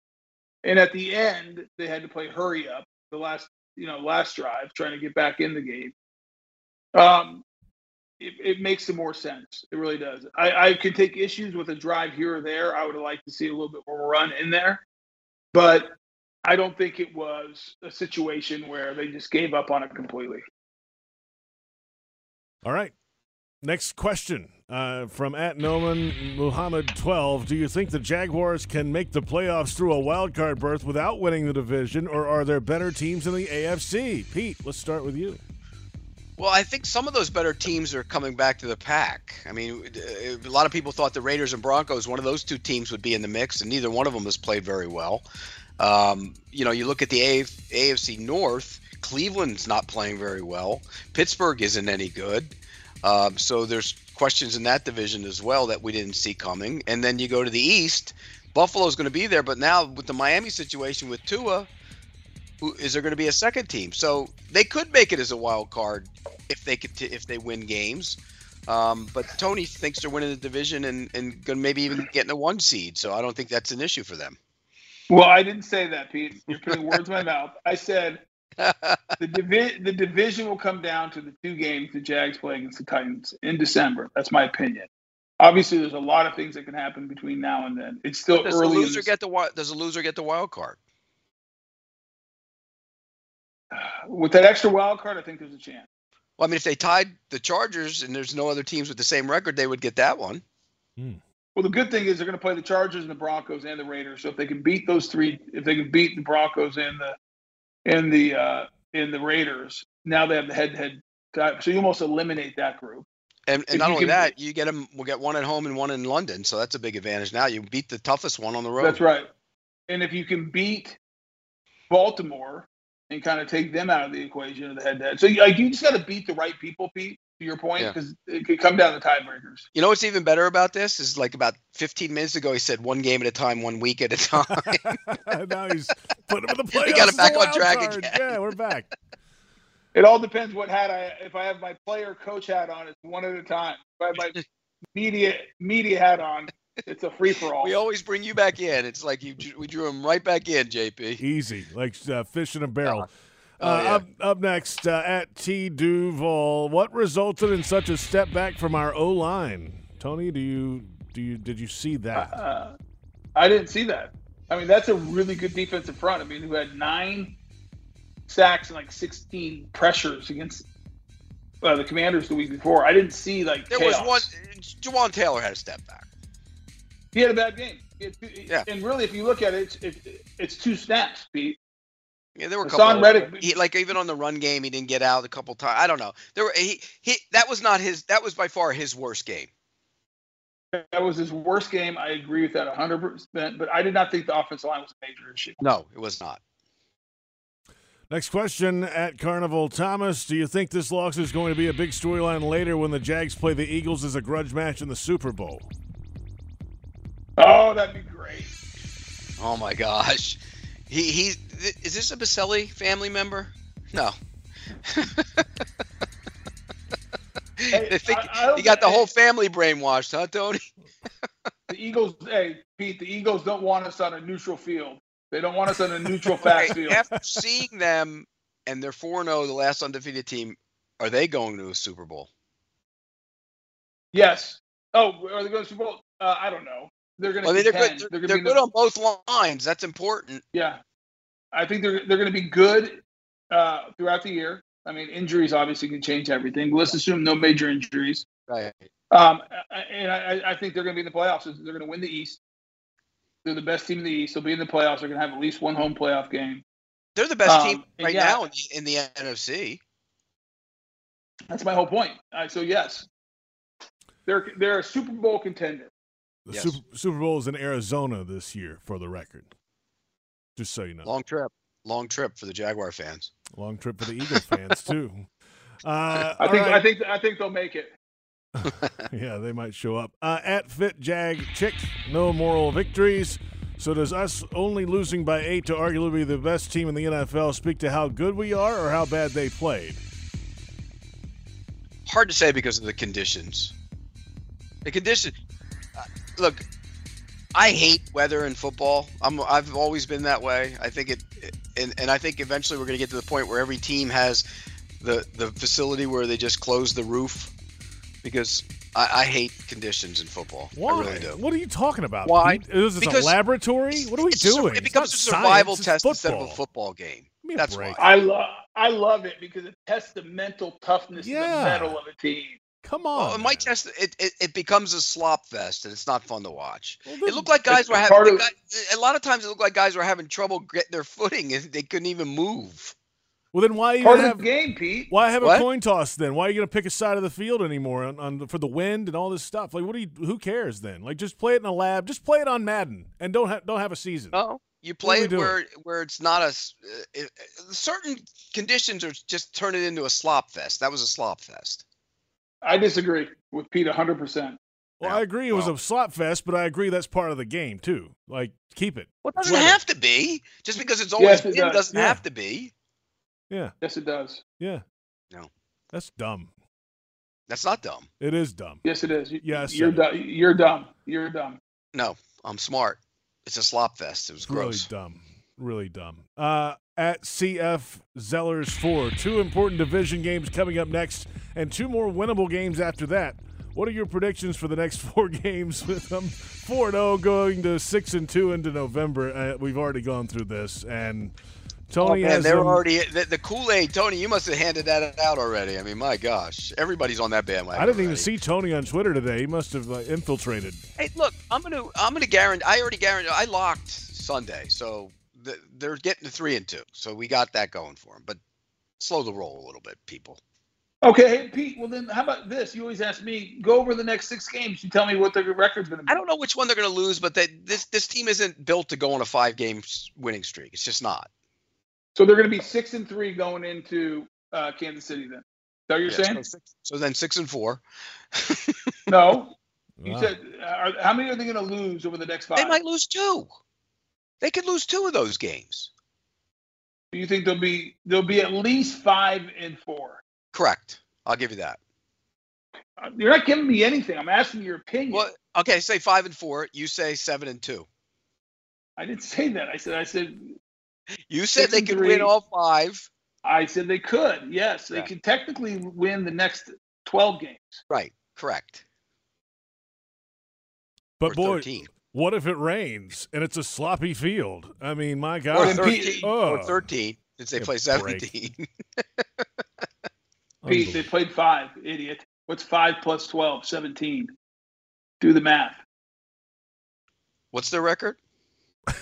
Speaker 5: and at the end they had to play hurry up the last you know last drive trying to get back in the game. Um, it, it, makes some more sense. It really does. I, I could take issues with a drive here or there. I would have liked to see a little bit more run in there, but I don't think it was a situation where they just gave up on it completely.
Speaker 2: All right. Next question uh, from at Noman Muhammad 12. Do you think the Jaguars can make the playoffs through a wild card berth without winning the division, or are there better teams in the AFC? Pete, let's start with you.
Speaker 4: Well, I think some of those better teams are coming back to the pack. I mean, a lot of people thought the Raiders and Broncos, one of those two teams would be in the mix, and neither one of them has played very well. Um, you know, you look at the AFC North, Cleveland's not playing very well. Pittsburgh isn't any good. Um, so there's questions in that division as well that we didn't see coming. And then you go to the East, Buffalo's going to be there, but now with the Miami situation with Tua, who, is there going to be a second team? So they could make it as a wild card if they could t- if they win games. Um, but Tony thinks they're winning the division and and maybe even getting a one seed. So I don't think that's an issue for them.
Speaker 5: Well, I didn't say that, Pete. You're putting words in my mouth. I said the divi- the division will come down to the two games the Jags play against the Titans in December. That's my opinion. Obviously, there's a lot of things that can happen between now and then. It's still
Speaker 4: does
Speaker 5: early.
Speaker 4: The loser get the does the loser get the wild card?
Speaker 5: With that extra wild card, I think there's a chance.
Speaker 4: Well, I mean, if they tied the Chargers and there's no other teams with the same record, they would get that one.
Speaker 2: Hmm.
Speaker 5: Well, the good thing is they're going to play the Chargers and the Broncos and the Raiders. So if they can beat those three, if they can beat the Broncos and the and the uh, and the Raiders, now they have the head-to-head. So you almost eliminate that group.
Speaker 4: And, and not only can, that, you get them. We'll get one at home and one in London, so that's a big advantage. Now you beat the toughest one on the road.
Speaker 5: That's right. And if you can beat Baltimore and kind of take them out of the equation of the head-to-head, so like you just got to beat the right people, Pete to your point, because yeah. it could come down to tiebreakers.
Speaker 4: You know what's even better about this is like about 15 minutes ago, he said one game at a time, one week at a time.
Speaker 2: now he's putting him in the playoffs.
Speaker 4: He got it back on track
Speaker 2: card.
Speaker 4: again.
Speaker 2: Yeah, we're back.
Speaker 5: It all depends what hat I. If I have my player coach hat on, it's one at a time. If I have my media media hat on, it's a free for all.
Speaker 4: We always bring you back in. It's like you we drew him right back in, JP.
Speaker 2: Easy, like uh, fish in a barrel.
Speaker 4: Oh,
Speaker 2: uh,
Speaker 4: yeah.
Speaker 2: up, up next uh, at T Duval, what resulted in such a step back from our O line? Tony, do you do you did you see that?
Speaker 5: Uh, I didn't see that. I mean, that's a really good defensive front. I mean, who had nine sacks and like 16 pressures against uh, the Commanders the week before. I didn't see like
Speaker 4: there
Speaker 5: chaos.
Speaker 4: was one. Jawaan Taylor had a step back.
Speaker 5: He had a bad game. Two,
Speaker 4: yeah.
Speaker 5: And really, if you look at it, it's, it, it's two snaps, Pete.
Speaker 4: Yeah, there were a
Speaker 5: Haason
Speaker 4: couple.
Speaker 5: Reddick,
Speaker 4: he, like even on the run game, he didn't get out a couple times. I don't know. There were he he that was not his. That was by far his worst game.
Speaker 5: That was his worst game. I agree with that 100. percent But I did not think the offensive line was a major issue.
Speaker 4: No, it was not.
Speaker 2: Next question at Carnival Thomas. Do you think this loss is going to be a big storyline later when the Jags play the Eagles as a grudge match in the Super Bowl?
Speaker 5: Oh, that'd be great.
Speaker 4: Oh my gosh. He he's is this a Boselli family member? No.
Speaker 5: Hey,
Speaker 4: they think
Speaker 5: I- I
Speaker 4: he got the whole family brainwashed, huh, Tony?
Speaker 5: The Eagles, hey Pete, the Eagles don't want us on a neutral field. They don't want us on a neutral fast
Speaker 4: Hey,
Speaker 5: field.
Speaker 4: After seeing them and they're 4 0, the last undefeated team, are they going to a Super Bowl?
Speaker 5: Yes. Oh, are they going to Super Bowl? Uh, I don't know. They're going to.
Speaker 4: Well, I mean, they're good.
Speaker 5: They're,
Speaker 4: They're,
Speaker 5: be
Speaker 4: good
Speaker 5: the-
Speaker 4: on both lines. That's important.
Speaker 5: Yeah, I think they're they're going to be good uh, throughout the year. I mean, injuries obviously can change everything. But let's assume no major injuries.
Speaker 4: Right.
Speaker 5: Um, and I, I think they're going to be in the playoffs. They're going to win the East. They're the best team in the East. They'll be in the playoffs. They're going to have at least one home playoff game.
Speaker 4: They're the best
Speaker 5: Um,
Speaker 4: team right
Speaker 5: yeah.
Speaker 4: now in the, in the NFC.
Speaker 5: That's my whole point. Uh, so yes, they're they're a Super Bowl contender.
Speaker 2: The
Speaker 4: Yes.
Speaker 2: Super, Super Bowl is in Arizona this year, for the record. Just so you know.
Speaker 4: Long trip. Long trip for the Jaguar fans.
Speaker 2: Long trip for the Eagle fans too. Uh,
Speaker 5: I think
Speaker 2: right.
Speaker 5: I think I think they'll make it.
Speaker 2: yeah, they might show up. Uh, at Fit Jag Chick, no moral victories. So does us only losing by eight to arguably the best team in the NFL speak to how good we are or how bad they played?
Speaker 4: Hard to say because of the conditions. The condition. Look, I hate weather in football. I'm I've always been that way. I think it, and and I think eventually we're going to get to the point where every team has the the facility where they just close the roof because I, I hate conditions in football.
Speaker 2: Why?
Speaker 4: I really do.
Speaker 2: What are you talking about?
Speaker 4: Why?
Speaker 2: Pete? Is this
Speaker 4: Because
Speaker 2: a laboratory? What are we
Speaker 4: It's a
Speaker 2: doing?
Speaker 4: It becomes a survival
Speaker 2: science,
Speaker 4: test instead of a
Speaker 2: football.
Speaker 4: football game.
Speaker 2: Give me a
Speaker 4: That's
Speaker 2: break.
Speaker 4: why.
Speaker 5: I love I love it because it tests the mental toughness
Speaker 2: Yeah.
Speaker 5: and the mettle of a team.
Speaker 2: Come on.
Speaker 4: it might test it, it. It becomes a slop fest, and it's not fun to watch.
Speaker 2: Well,
Speaker 4: It looked like guys were having
Speaker 5: of-
Speaker 4: guy, a lot of times. It looked like guys were having trouble getting their footing, and they couldn't even move.
Speaker 2: well, then why you
Speaker 5: Part
Speaker 2: gonna have
Speaker 5: the game, Pete.
Speaker 2: why have a coin toss then? Why are you going to pick a side of the field anymore on, on for the wind and all this stuff? Like, what do you? Who cares then? Like, just play it in a lab. Just play it on Madden and don't have don't have a season.
Speaker 4: Oh. you
Speaker 2: What
Speaker 4: play
Speaker 2: we
Speaker 4: it
Speaker 2: doing?
Speaker 4: where where it's not a uh, it, certain conditions are just turn it into a slop fest. That was a slop fest.
Speaker 5: I disagree with Pete 100. percent
Speaker 2: Well,
Speaker 4: Yeah,
Speaker 2: I agree it was
Speaker 4: well.
Speaker 2: a slop fest, but I agree that's part of the game too. Like, keep it.
Speaker 4: Well, it doesn't
Speaker 2: Weather.
Speaker 4: have to be just because it's always
Speaker 5: Yes, it
Speaker 4: been.
Speaker 5: does.
Speaker 4: Doesn't
Speaker 2: Yeah.
Speaker 4: have to be.
Speaker 2: Yeah,
Speaker 5: Yes, it does.
Speaker 2: yeah.
Speaker 4: No.
Speaker 2: that's dumb.
Speaker 4: That's not dumb.
Speaker 2: It is dumb.
Speaker 5: Yes, it is. You-
Speaker 2: Yeah, I
Speaker 5: you're
Speaker 2: said
Speaker 5: dumb. You're dumb. You're dumb.
Speaker 4: No, I'm smart. It's a slop fest. It was
Speaker 2: It's really
Speaker 4: gross.
Speaker 2: dumb. Really dumb. Uh, at CF Zellers 4, two important division games coming up next, and two more winnable games after that. What are your predictions for the next four games with them 4 0 going to 6 and 2 into November? Uh, we've already gone through this, and
Speaker 4: Oh,
Speaker 2: Tony
Speaker 4: man,
Speaker 2: has
Speaker 4: they're
Speaker 2: them-
Speaker 4: already the, the Kool Aid. Tony, you must have handed that out already. I mean, my gosh, everybody's on that bandwagon.
Speaker 2: I didn't even see Tony on Twitter today. He must have uh, infiltrated.
Speaker 4: Hey, look, I'm gonna I'm gonna guarantee. I already guarantee. I locked Sunday, so they're getting to three and two. So we got that going for them. But slow the roll a little bit, people.
Speaker 5: Okay, hey, Pete. Well, then how about this? You always ask me. Go over the next six games. You tell me what the record's going to be.
Speaker 4: I don't know which one they're gonna lose, but they, this this team isn't built to go on a five game winning streak. It's just not.
Speaker 5: So they're going to be six and three going into uh, Kansas City. Then. Is that what you're
Speaker 4: Yeah,
Speaker 5: saying?
Speaker 4: so, six- so then six and four.
Speaker 5: No. You
Speaker 2: Wow.
Speaker 5: said uh, how many are they going to lose over the next five?
Speaker 4: They might lose two. They could lose two of those games.
Speaker 5: Do you think they'll be they'll be at least five and four?
Speaker 4: Correct. I'll give you that.
Speaker 5: Uh, You're not giving me anything. I'm asking your opinion.
Speaker 4: Well, okay, say five and four. You say seven and two.
Speaker 5: I didn't say that. I said I said
Speaker 4: You said they could
Speaker 5: three.
Speaker 4: win all five.
Speaker 5: I said they could. Yes, they
Speaker 4: Yeah.
Speaker 5: could technically win the next twelve games.
Speaker 4: Right. Correct.
Speaker 2: But
Speaker 4: or
Speaker 2: boy,
Speaker 4: 13.
Speaker 2: What if it rains and it's a sloppy field? I mean, my
Speaker 4: Or
Speaker 2: God.
Speaker 5: then Pete-
Speaker 4: 13.
Speaker 2: Oh.
Speaker 4: Or 13, since they play 17.
Speaker 5: Pete, they played five. Idiot. What's five plus 12? 17. Do the math.
Speaker 4: What's their record?
Speaker 2: It's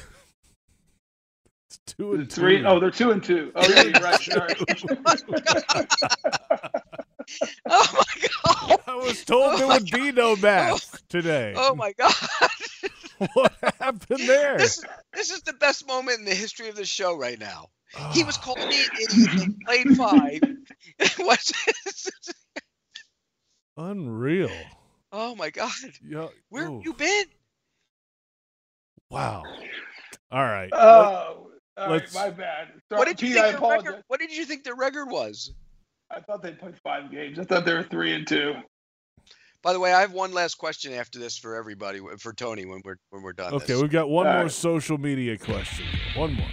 Speaker 2: two and
Speaker 5: Three.
Speaker 2: two.
Speaker 5: Oh, they're two and two. Oh, yeah, you're right. Sorry.
Speaker 4: Oh, oh my god!
Speaker 2: I was told
Speaker 4: Oh
Speaker 2: there
Speaker 4: my
Speaker 2: would be no math oh, today.
Speaker 4: Oh my god!
Speaker 2: what happened there?
Speaker 4: This this is the best moment in the history of the show right now. He was
Speaker 2: Ah.
Speaker 4: calling me an idiot. played five. What's this?
Speaker 2: Unreal.
Speaker 4: Oh my god!
Speaker 2: Yeah.
Speaker 4: Where
Speaker 2: ooh,
Speaker 4: have you been?
Speaker 2: Wow. All right.
Speaker 5: Oh, all right,
Speaker 2: Let's-
Speaker 5: my bad. Sorry,
Speaker 4: What did you
Speaker 5: Pete,
Speaker 4: think
Speaker 5: I
Speaker 4: their
Speaker 5: apologize.
Speaker 4: record? What did you think their record was?
Speaker 5: I thought they played five games. I thought they were three and two.
Speaker 4: By the way, I have one last question after this for everybody, for Tony, when we're when we're done.
Speaker 2: Okay,
Speaker 4: this.
Speaker 2: we've got one
Speaker 5: All
Speaker 2: more
Speaker 5: right.
Speaker 2: social media question. One more.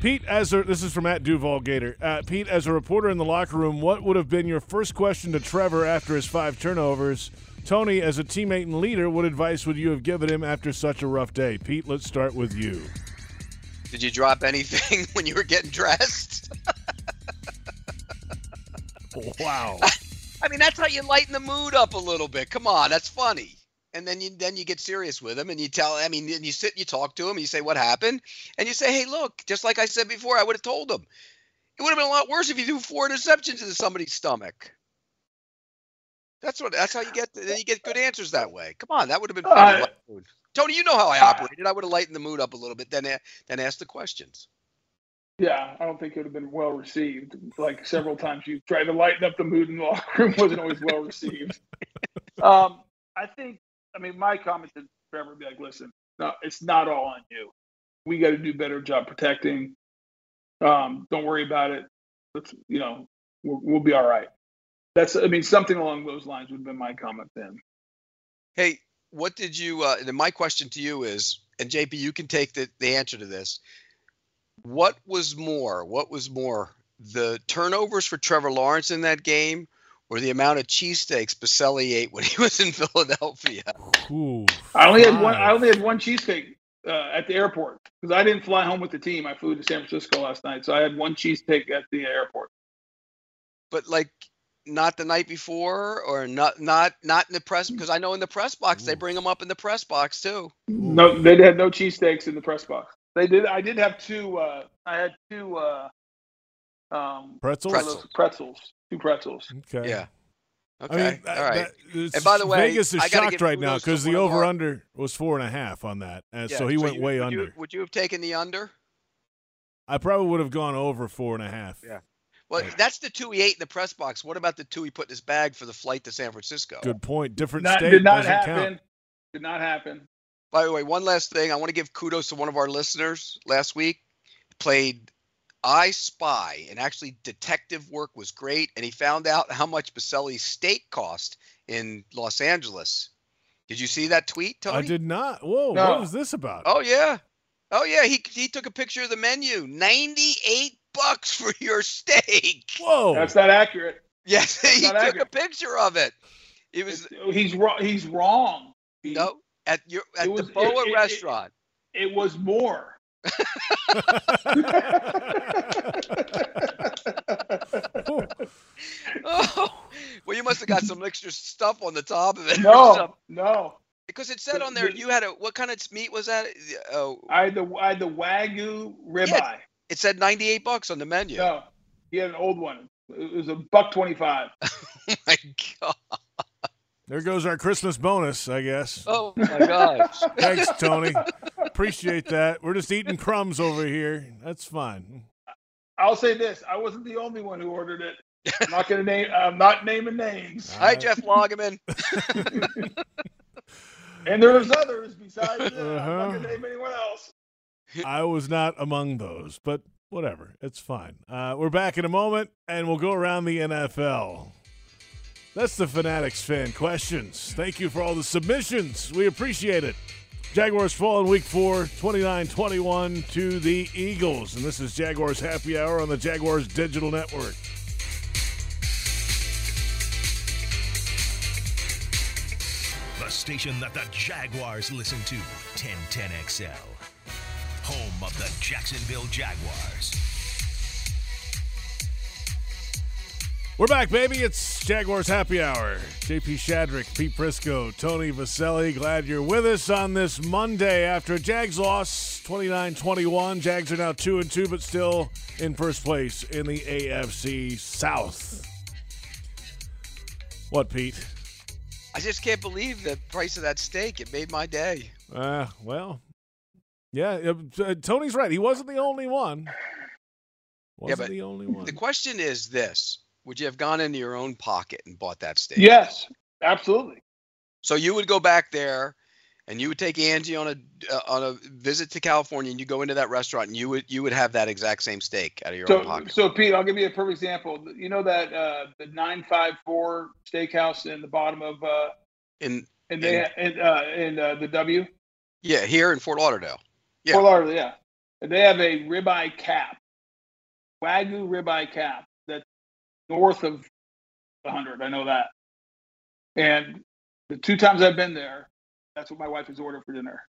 Speaker 2: Pete, as a, this is from at Duval Gator. Uh, Pete, as a reporter in the locker room, what would have been your first question to Trevor after his five turnovers? Tony, as a teammate and leader, what advice would you have given him after such a rough day? Pete, let's start with you.
Speaker 4: Did you drop anything when you were getting dressed?
Speaker 2: Wow.
Speaker 4: I mean, that's how you lighten the mood up a little bit. Come on, that's funny. and then you then you get serious with him and you tell I mean you sit and you talk to him and you say what happened and you say hey look just like I said before I would have told him it would have been a lot worse if you threw four interceptions into somebody's stomach. That's what that's how you get then you get good answers that way. Come on, that would have been fun.
Speaker 5: Uh,
Speaker 4: Tony, you know how I operated. I would have lightened the mood up a little bit, then then ask the questions.
Speaker 5: Yeah, I don't think it would have been well received. Like several times you tried to lighten up the mood in the locker room wasn't always well received. um, I think I mean, my comment to Trevor would be like, listen, no, it's not all on you. We got to do better job protecting. Um, don't worry about it. Let's, you know, we'll, we'll be all right. That's, I mean, something along those lines would have been my comment then.
Speaker 4: Hey, what did you? Uh, and my question to you is, and JP, you can take the, the answer to this. What was more? What was more? The turnovers for Trevor Lawrence in that game, or the amount of cheesesteaks Boselli ate when he was in Philadelphia.
Speaker 2: Ooh,
Speaker 5: I only had one. I only had one cheesesteak uh, at the airport because I didn't fly home with the team. I flew to San Francisco last night, so I had one cheesesteak at the airport.
Speaker 4: But like, not the night before, or not not not in the press because I know in the press box they bring them up in the press box too.
Speaker 5: No, they had no cheesesteaks in the press box. They did. I did have two. Uh, I had two. Uh, um,
Speaker 2: pretzels.
Speaker 4: Pretzels.
Speaker 5: Pretzels. Two pretzels.
Speaker 2: Okay.
Speaker 4: Yeah.
Speaker 2: I
Speaker 4: Okay.
Speaker 2: mean,
Speaker 4: All right.
Speaker 2: that-
Speaker 4: And by the way,
Speaker 2: Vegas is
Speaker 4: I
Speaker 2: shocked right now because the
Speaker 4: one of our-
Speaker 2: over under was four and a half on that, and
Speaker 4: Yeah,
Speaker 2: so he went
Speaker 4: you-
Speaker 2: way
Speaker 4: would
Speaker 2: under.
Speaker 4: You, would you have taken the under?
Speaker 2: I probably would have gone over four and a half.
Speaker 4: Yeah. Well, that's the two he ate in the press box. What about the two he put in his bag for the flight to San Francisco?
Speaker 2: Good point. Different
Speaker 5: Not,
Speaker 2: state
Speaker 5: did not
Speaker 2: doesn't
Speaker 5: happen.
Speaker 2: count.
Speaker 5: Did not happen.
Speaker 4: By the way, one last thing. I want to give kudos to one of our listeners last week. Played I Spy, and actually detective work was great, and he found out how much Boselli's steak cost in Los Angeles. Did you see that tweet, Tony?
Speaker 2: I did not. Whoa,
Speaker 5: No.
Speaker 2: what was this about?
Speaker 4: Oh yeah, oh yeah. He he took a picture of the menu. Ninety eight bucks for your steak.
Speaker 2: Whoa.
Speaker 5: That's not accurate.
Speaker 4: Yes, he
Speaker 5: not
Speaker 4: took a picture of it. It was
Speaker 5: He's wrong. He's wrong. He-
Speaker 4: no at your at
Speaker 5: was-
Speaker 4: the Boa
Speaker 5: it- it-
Speaker 4: restaurant.
Speaker 5: It was more.
Speaker 4: Oh, well, you must have got some extra stuff on the top of it.
Speaker 5: no, no.
Speaker 4: because it said on there you had a what kind of meat was that? Oh,
Speaker 5: I had the I had the wagyu ribeye.
Speaker 4: it said ninety eight bucks on the menu.
Speaker 5: No, he had an old one. It was a buck twenty-five.
Speaker 4: Oh my god!
Speaker 2: There goes our Christmas bonus, I guess.
Speaker 4: Oh my gosh!
Speaker 2: Thanks, Tony. Appreciate that. We're just eating crumbs over here. That's fine.
Speaker 5: I'll say this: I wasn't the only one who ordered it. I'm not gonna name. I'm not naming names.
Speaker 4: Hi, Jeff Lageman.
Speaker 5: And there's others besides that. I'm
Speaker 2: Uh-huh.
Speaker 5: not gonna name anyone else.
Speaker 2: I was not among those, but whatever. It's fine. Uh, we're back in a moment, and we'll go around the NFL. That's the Fanatics fan questions. Thank you for all the submissions. We appreciate it. Jaguars fall in week four, 29 21 to the Eagles. And this is Jaguars Happy Hour on the Jaguars Digital Network.
Speaker 6: The station that the Jaguars listen to, 1010XL. Home of the Jacksonville Jaguars.
Speaker 2: We're back, baby. It's Jaguars Happy Hour. JP Shadrick, Pete Prisco, Tony Boselli. Glad you're with us on this Monday after a Jags loss 29 21. Jags are now 2 and 2, but still in first place in the AFC South. What, Pete?
Speaker 4: I just can't believe the price of that steak. It made my day.
Speaker 2: Uh, well, yeah, uh, Tony's right. He wasn't the only one. Wasn't
Speaker 4: but
Speaker 2: the only one.
Speaker 4: The question is this: Would you have gone into your own pocket and bought that steak?
Speaker 5: Yes, absolutely.
Speaker 4: So you would go back there, and you would take Angie on a uh, on a visit to California, and you go into that restaurant, and you would you would have that exact same steak out of your own
Speaker 5: So,
Speaker 4: pocket.
Speaker 5: so Pete, I'll give you a perfect example. You know that uh, the nine five four steakhouse in the bottom of uh,
Speaker 4: in
Speaker 5: and they in, uh, in uh, the W
Speaker 4: yeah, here in Fort Lauderdale. Yeah.
Speaker 5: Fort Lauderdale, yeah. And they have a ribeye cap, wagyu ribeye cap north of 100. I know that. And the two times I've been there, that's what my wife has ordered for dinner.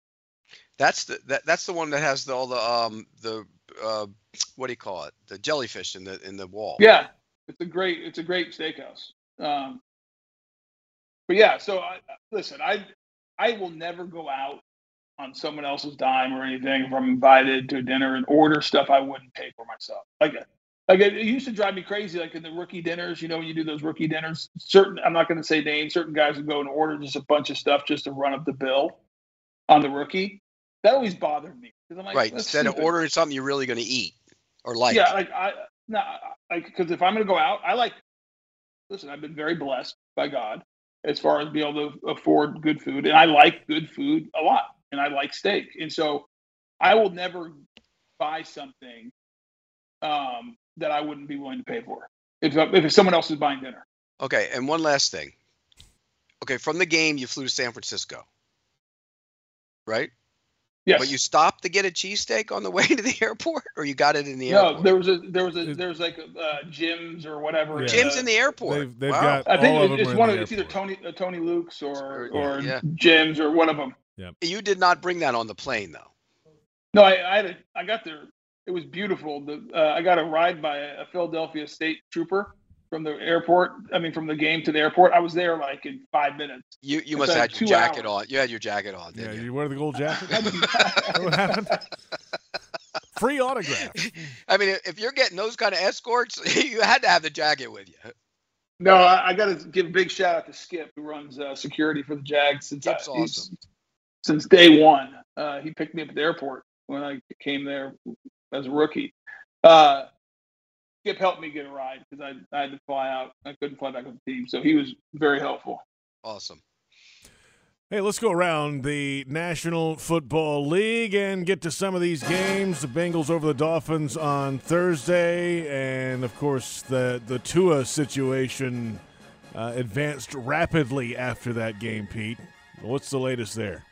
Speaker 4: That's the that, that's the one that has the, all the um the uh what do you call it the jellyfish in the in the wall.
Speaker 5: Yeah, it's a great it's a great steakhouse. Um, but yeah, so I, listen, I I will never go out on someone else's dime or anything if I'm invited to a dinner and order stuff I wouldn't pay for myself. Like like it, it used to drive me crazy. Like in the rookie dinners, you know, when you do those rookie dinners, certain I'm not going to say names. Certain guys would go and order just a bunch of stuff just to run up the bill on the rookie. That always bothered me because I'm like,
Speaker 4: right.
Speaker 5: "That's
Speaker 4: Instead of ordering something you're really going to eat or like.
Speaker 5: Yeah, like I no, like because if I'm going to go out, I like. Listen, I've been very blessed by God as far as being able to afford good food, and I like good food a lot, and I like steak, and so I will never buy something um, that I wouldn't be willing to pay for if if someone else is buying dinner.
Speaker 4: Okay, and one last thing. Okay, from the game you flew to San Francisco, right?
Speaker 5: Yes.
Speaker 4: But you stopped to get a cheesesteak on the way to the airport, or you got it in the
Speaker 5: no,
Speaker 4: airport?
Speaker 5: No, there was a there was a there was like uh, Jim's or whatever.
Speaker 2: Yeah.
Speaker 4: Jim's
Speaker 5: uh,
Speaker 4: in the airport.
Speaker 2: They've, they've
Speaker 4: wow.
Speaker 2: got
Speaker 5: I think
Speaker 2: all of
Speaker 5: it-
Speaker 2: them
Speaker 5: it's one
Speaker 2: the
Speaker 5: of it's either. Tony uh, Tony Luke's or
Speaker 4: Or-
Speaker 5: or
Speaker 4: yeah.
Speaker 5: Jim's or one of them. Yeah.
Speaker 4: You did not bring that on the plane, though.
Speaker 5: No, I I, had a, I got there. It was beautiful. The uh, I got a ride by a Philadelphia state trooper from the airport. I mean, from the game to the airport. I was there like in five minutes.
Speaker 4: You you must have had your jacket
Speaker 5: hours.
Speaker 4: on. You had your jacket on,
Speaker 2: Yeah,
Speaker 4: didn't you?
Speaker 2: you wear the gold jacket. what happened? Free autograph.
Speaker 4: I mean, if you're getting those kind of escorts, you had to have the jacket with you.
Speaker 5: No, I, I got to give a big shout out to Skip, who runs uh, security for the Jags since I-
Speaker 4: awesome.
Speaker 5: since day one. Uh, he picked me up at the airport when I came there as a rookie. Uh, Skip helped me get a ride because I, I had to fly out. I couldn't fly back with the team, so he was very helpful.
Speaker 4: Awesome.
Speaker 2: Hey, let's go around the National Football League and get to some of these games. The Bengals over the Dolphins on Thursday, and of course the the Tua situation uh, advanced rapidly after that game. Pete, what's the latest there?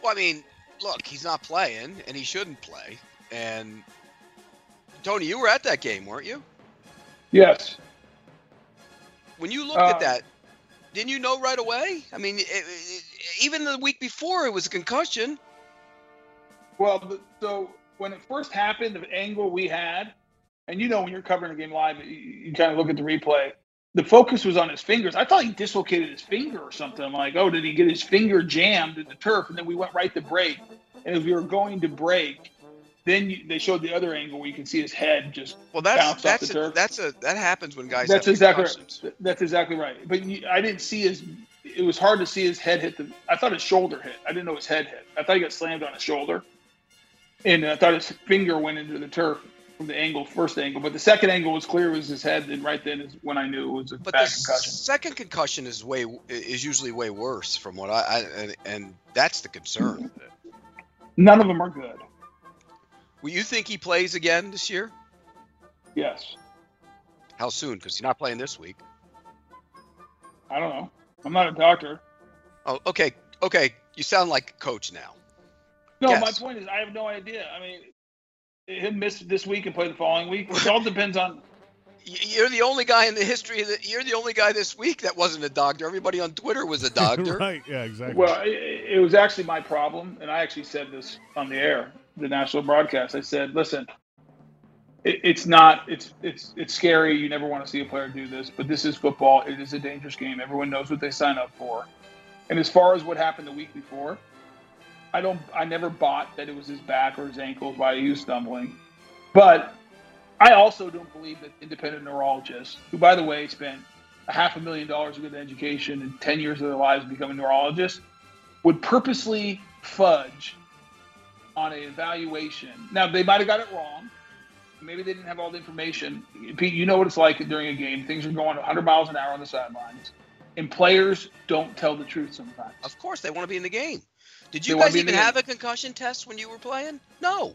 Speaker 4: Well, I mean, look, he's not playing, and he shouldn't play. And Tony, you were at that game, weren't you?
Speaker 5: Yes.
Speaker 4: When you looked
Speaker 5: Uh,
Speaker 4: at that, didn't you know right away? I mean, it, it, even the week before, it was a concussion.
Speaker 5: Well, so when it first happened, the angle we had, and you know when you're covering a game live, you, you kind of look at the replay. The focus was on his fingers. I thought he dislocated his finger or something. I'm like, oh, did he get his finger jammed in the turf? And then we went right to break. And as we were going to break, then you, they showed the other angle where you can see his head just
Speaker 4: Well, that's
Speaker 5: bounce off
Speaker 4: that's
Speaker 5: the
Speaker 4: a,
Speaker 5: turf.
Speaker 4: that's a that happens when guys
Speaker 5: That's
Speaker 4: have
Speaker 5: exactly right. That's exactly right. But you, I didn't see his. It was hard to see his head hit the. I thought his shoulder hit. I didn't know his head hit. I thought he got slammed on his shoulder, and I thought his finger went into the turf from the angle, first angle. But the second angle was clear. Was his head, and right then is when I knew it was a
Speaker 4: But
Speaker 5: bad
Speaker 4: the
Speaker 5: concussion.
Speaker 4: second concussion is way is usually way worse from what I, I and, and that's the concern.
Speaker 5: None of them are good.
Speaker 4: Will you think he plays again this year?
Speaker 5: Yes.
Speaker 4: How soon? Because he's not playing this week.
Speaker 5: I don't know. I'm not a doctor.
Speaker 4: Oh, okay, okay. You sound like a coach now.
Speaker 5: No,
Speaker 4: Yes.
Speaker 5: my point is I have no idea. I mean, him miss this week and play the following week. It all depends on.
Speaker 4: You're the only guy in the history that you're the only guy this week that wasn't a doctor. Everybody on Twitter was a doctor.
Speaker 2: right? Yeah, exactly.
Speaker 5: Well, it, it was actually my problem, and I actually said this on the air, the national broadcast. I said, "Listen, it, it's not. It's it's it's scary. You never want to see a player do this, but this is football. It is a dangerous game. Everyone knows what they sign up for. And as far as what happened the week before, I don't. I never bought that it was his back or his ankles why he was stumbling, but." I also don't believe that independent neurologists, who, by the way, spent a half a million dollars to get an education and 10 years of their lives becoming neurologists, would purposely fudge on an evaluation. Now, they might have got it wrong. Maybe they didn't have all the information. Pete, you know what it's like during a game. Things are going 100 miles an hour on the sidelines, and players don't tell the truth sometimes.
Speaker 4: Of course, they want to be in the game. Did you
Speaker 5: They
Speaker 4: guys
Speaker 5: be in the
Speaker 4: even have a concussion test when you were playing? No.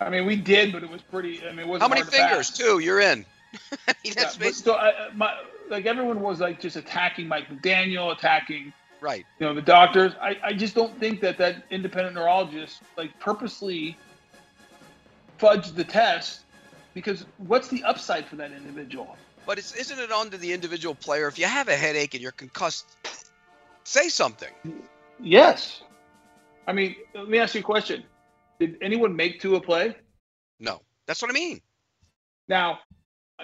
Speaker 5: I mean, we did, but it was pretty. I mean, it wasn't
Speaker 4: How many
Speaker 5: to
Speaker 4: fingers?
Speaker 5: pass.
Speaker 4: Two. You're in. I mean,
Speaker 5: Yeah, so I, I- my, like everyone was like just attacking Mike McDaniel, attacking
Speaker 4: right.
Speaker 5: you know the doctors. I, I just don't think that that independent neurologist like purposely fudged the test because what's the upside for that individual?
Speaker 4: But it's, isn't it on to the individual player? If you have a headache and you're concussed, say something.
Speaker 5: Yes. I mean, let me ask you a question. Did anyone make Tua play?
Speaker 4: No, that's what I mean.
Speaker 5: Now,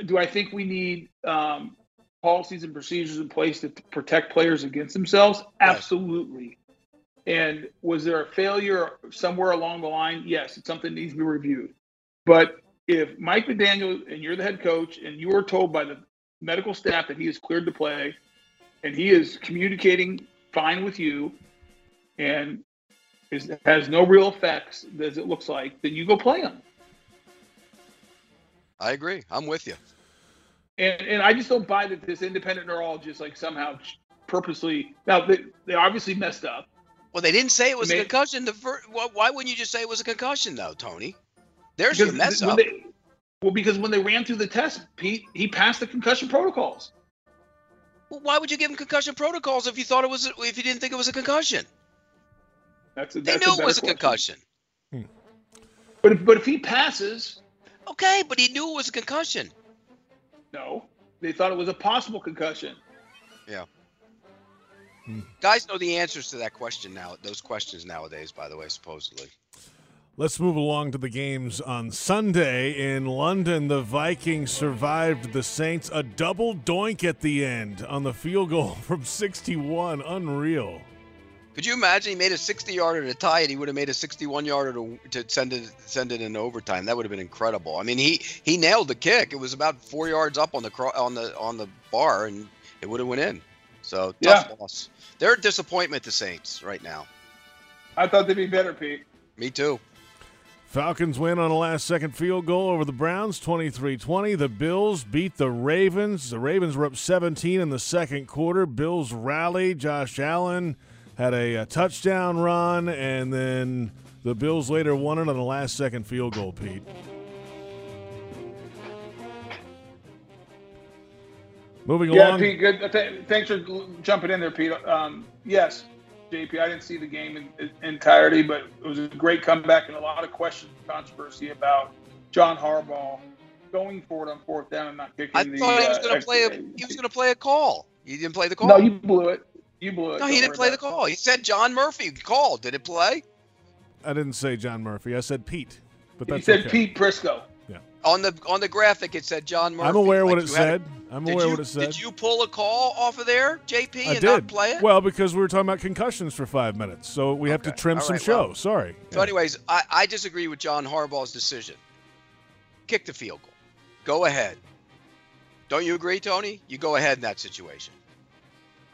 Speaker 5: do I think we need um, policies and procedures in place to protect players against themselves? Absolutely. And was there a failure somewhere along the line? Yes, it's something that needs to be reviewed. But if Mike McDaniel and you're the head coach and you are told by the medical staff that he is cleared to play and he is communicating fine with you and is, has no real effects as it looks like, then you go play him.
Speaker 4: I agree. I'm with you.
Speaker 5: And and I just don't buy that this independent neurologist like somehow purposely now they, they obviously messed up.
Speaker 4: Well, they didn't say it was a concussion. The first, why, why wouldn't you just say it was a concussion, though, Tony? There's
Speaker 5: Because
Speaker 4: your mess up.
Speaker 5: they- well, because when they ran through the test, Pete, he passed the concussion protocols.
Speaker 4: Well, why would you give him concussion protocols if you thought it was if you didn't think it was a concussion?
Speaker 5: That's a,
Speaker 4: They
Speaker 5: that's
Speaker 4: knew
Speaker 5: a
Speaker 4: it
Speaker 5: better
Speaker 4: was a
Speaker 5: question.
Speaker 4: concussion. Hmm.
Speaker 5: But if, but if he passes,
Speaker 4: Okay, but he knew it was a concussion.
Speaker 5: no, they thought it was a possible concussion.
Speaker 4: Yeah. Hmm. Guys know the answers to that question now. Those questions nowadays, by the way, supposedly.
Speaker 2: Let's move along to the games on Sunday in London. The Vikings survived the Saints a double doink at the end on the field goal from 61. Unreal.
Speaker 4: Could you imagine he made a 60 yarder to tie it? He would have made a 61 yarder to, to send it send it in overtime. That would have been incredible. I mean, he he nailed the kick. It was about four yards up on the on the on the bar, and it would have went in. So tough
Speaker 5: Yeah.
Speaker 4: loss. They're a disappointment. to Saints right now.
Speaker 5: I thought they'd be better, Pete.
Speaker 4: Me too.
Speaker 2: Falcons win on a last second field goal over the Browns 23 20. The Bills beat the Ravens. The Ravens were up 17 in the second quarter. Bills rally. Josh Allen had a, a touchdown run, and then the Bills later won it on a last second field goal, Pete. Moving along.
Speaker 5: Yeah,
Speaker 2: along.
Speaker 5: Pete. Good. uh, th- thanks for jumping in there, Pete. Um, yes, JP. I didn't see the game in, in entirety, but it was a great comeback and a lot of questions and controversy about John Harbaugh going for it on fourth down and not kicking
Speaker 4: I
Speaker 5: the.
Speaker 4: thought he was
Speaker 5: uh,
Speaker 4: going to play a he was going to play a call. He didn't play the call.
Speaker 5: No, you blew it. You blew it.
Speaker 4: No, he didn't play the call. He said John Murphy called. Did it play?
Speaker 2: I didn't say John Murphy. I said Pete. But that's
Speaker 5: He
Speaker 2: that's
Speaker 5: said
Speaker 2: okay.
Speaker 5: Pete Prisco. Yeah.
Speaker 4: On the on the graphic, it said John Murphy.
Speaker 2: I'm aware
Speaker 4: Like
Speaker 2: what it
Speaker 4: you had a-
Speaker 2: said. I'm aware
Speaker 4: you,
Speaker 2: what it said.
Speaker 4: Did you pull a call off of there, JP,
Speaker 2: I
Speaker 4: and
Speaker 2: did.
Speaker 4: not play it?
Speaker 2: Well, because we were talking about concussions for five minutes, so we have to trim
Speaker 4: All
Speaker 2: some show.
Speaker 4: well,
Speaker 2: Sorry.
Speaker 4: So, anyways, I, I disagree with John Harbaugh's decision. Kick the field goal. Go ahead. Don't you agree, Tony? You go ahead in that situation.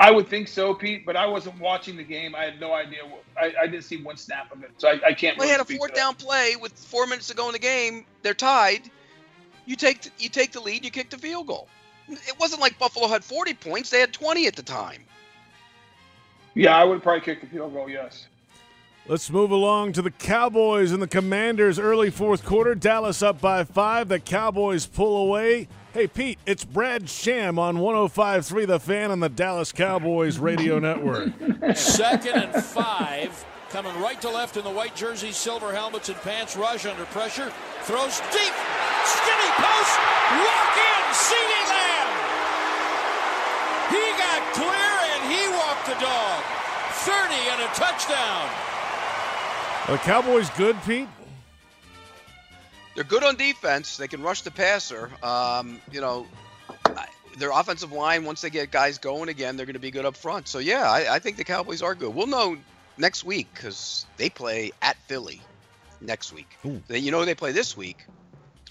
Speaker 5: I would think so, Pete, but I wasn't watching the game. I had no idea. What, I, I didn't see one snap of it, so I, I can't.
Speaker 4: Well,
Speaker 5: really
Speaker 4: he had a fourth
Speaker 5: to that.
Speaker 4: down play with four minutes to go in the game. They're tied. You take the, you take the lead. You kick the field goal. It wasn't like Buffalo had 40 points. They had 20 at the time.
Speaker 5: Yeah, I would probably kick the field goal. Yes.
Speaker 2: Let's move along to the Cowboys and the Commanders. Early fourth quarter, Dallas up by five. The Cowboys pull away. Hey, Pete, it's Brad Sham on 105.3 The Fan on the Dallas Cowboys radio network.
Speaker 11: Second and five. Coming right to left in the white jerseys, silver helmets, and pants. Rush under pressure. Throws deep. Skinny post. Walk in. CeeDee Lamb. He got clear and he walked the dog. 30 and a touchdown.
Speaker 2: Are the Cowboys good, Pete?
Speaker 4: They're good on defense. They can rush the passer. Um, you know, I- their offensive line, once they get guys going again, they're going to be good up front. So, yeah, I, I think the Cowboys are good. We'll know next week because they play at Philly next week.
Speaker 2: Ooh.
Speaker 4: They, you know, they play this week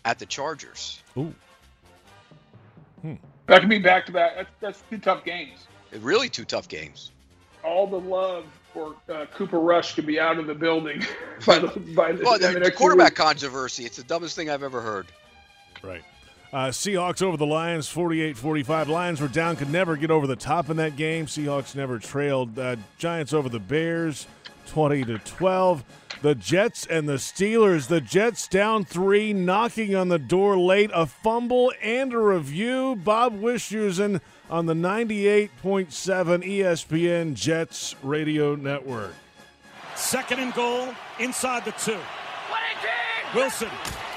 Speaker 4: at the Chargers.
Speaker 2: Ooh.
Speaker 5: That could be back to back. That's that's two tough games.
Speaker 4: Really two tough games.
Speaker 5: All the love for uh, Cooper Rush could be out of the building by the by the,
Speaker 4: Well,
Speaker 5: in the
Speaker 4: the, the quarterback
Speaker 5: weeks.
Speaker 4: controversy, it's the dumbest thing I've ever heard.
Speaker 2: Right. Uh, Seahawks over the Lions, 48-45. Lions were down, could never get over the top in that game. Seahawks never trailed. Uh, Giants over the Bears, 20 to 12. The Jets and the Steelers. The Jets down three, knocking on the door late. A fumble and a review. Bob Wischusen on the 98.7 ESPN Jets radio network.
Speaker 10: Second and goal inside the two. Wilson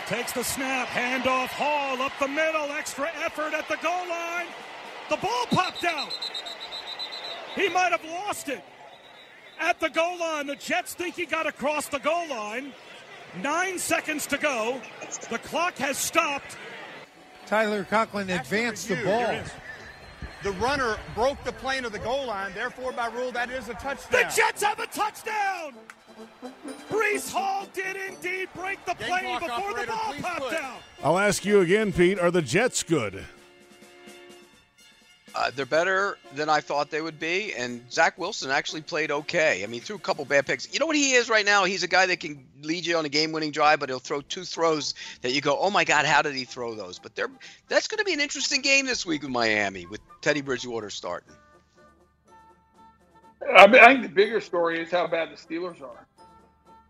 Speaker 10: takes the snap, handoff, Hall up the middle, extra effort at the goal line. The ball popped out. He might have lost it at the goal line. The Jets think he got across the goal line. Nine seconds to go. The clock has stopped.
Speaker 12: Tyler Conklin advanced the ball. The runner broke the plane of the goal line. Therefore, by rule, that is a touchdown.
Speaker 10: The Jets have a touchdown. Breece Hall did indeed break the plane before the ball popped down.
Speaker 2: I'll ask you again, Pete. Are the Jets good?
Speaker 4: Uh, they're better than I thought they would be, and Zach Wilson actually played okay. I mean, threw a couple bad picks. You know what he is right now? He's a guy that can lead you on a game-winning drive, but he'll throw two throws that you go, "Oh my God, how did he throw those?" But they're that's going to be an interesting game this week with Miami with Teddy Bridgewater starting.
Speaker 5: I, mean, I think the bigger story is how bad the Steelers are.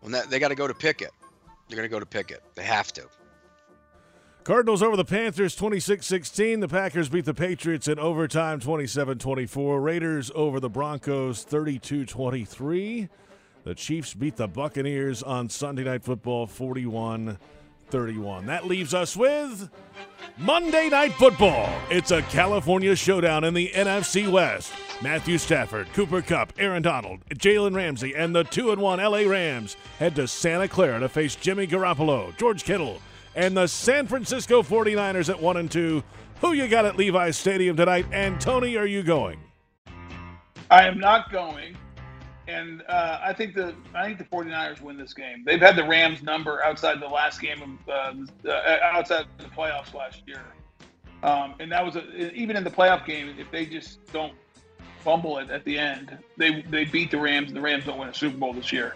Speaker 4: Well, they got to go to Pickett. They're going to go to Pickett. They have to.
Speaker 2: Cardinals over the Panthers 26 16. The Packers beat the Patriots in overtime 27 24. Raiders over the Broncos 32 23. The Chiefs beat the Buccaneers on Sunday Night Football 41 31. That leaves us with Monday Night Football. It's a California showdown in the NFC West. Matthew Stafford, Cooper Kupp, Aaron Donald, Jalen Ramsey, and the 2 1 LA Rams head to Santa Clara to face Jimmy Garoppolo, George Kittle, and the San Francisco 49ers at 1 and 2. Who you got at Levi's Stadium tonight? And Tony, are you going?
Speaker 5: I am not going. And uh, I think the I think the 49ers win this game. They've had the Rams number outside the last game of uh, uh, outside the playoffs last year, um, and that was a, even in the playoff game. If they just don't fumble it at the end, they they beat the Rams, and the Rams don't win a Super Bowl this year.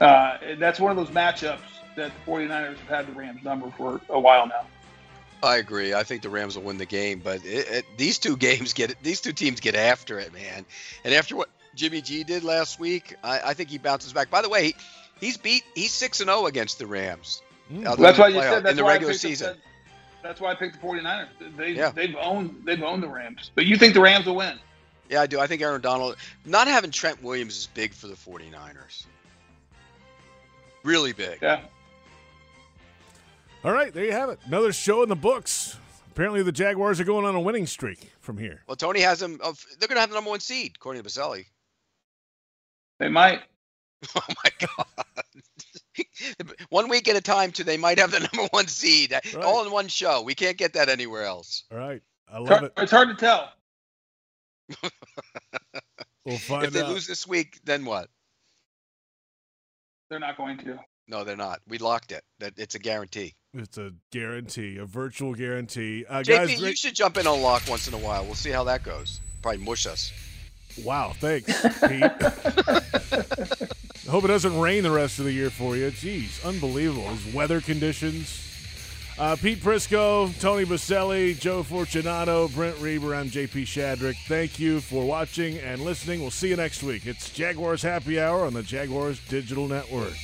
Speaker 5: Uh, that's one of those matchups that the 49ers have had the Rams number for a while now.
Speaker 4: I agree. I think the Rams will win the game, but it, it, these two games get these two teams get after it, man. And after what Jimmy G did last week, I, I think he bounces back. By the way, he, he's beat he's six and zero against the Rams.
Speaker 5: Mm. That's why you said that's
Speaker 4: in the regular
Speaker 5: I picked
Speaker 4: season.
Speaker 5: The, that's why I picked the 49ers. They
Speaker 4: Yeah.
Speaker 5: they've owned they've owned the Rams. But you think the Rams will win?
Speaker 4: Yeah, I do. I think Aaron Donald not having Trent Williams is big for the 49ers. Really big.
Speaker 5: Yeah.
Speaker 2: All right, there you have it. Another show in the books. Apparently, the Jaguars are going on a winning streak from here.
Speaker 4: Well, Tony has them. uh, They're going to have the number one seed, according to Boselli.
Speaker 5: They might.
Speaker 4: Oh my God! one week at a time, too. They might have the number one seed, all in one show. We can't get that anywhere else.
Speaker 2: All right, I
Speaker 5: It's
Speaker 2: love
Speaker 5: hard,
Speaker 2: it.
Speaker 5: it's hard to tell.
Speaker 2: We'll find
Speaker 4: if they
Speaker 2: out.
Speaker 4: lose this week, then what?
Speaker 5: They're not going to.
Speaker 4: No, they're not. We locked it. That it's a guarantee.
Speaker 2: It's a guarantee, a virtual guarantee. Uh,
Speaker 4: JP,
Speaker 2: guys,
Speaker 4: you should jump in on lock once in a while. We'll see how that goes. Probably mush us.
Speaker 2: Wow, thanks, Pete. I hope it doesn't rain the rest of the year for you. Jeez, unbelievable. These weather conditions. Uh, Pete Prisco, Tony Boselli, Joe Fortunato, Brent Reber, I'm JP Shadrick. Thank you for watching and listening. We'll see you next week. It's Jaguars Happy Hour on the Jaguars Digital Network.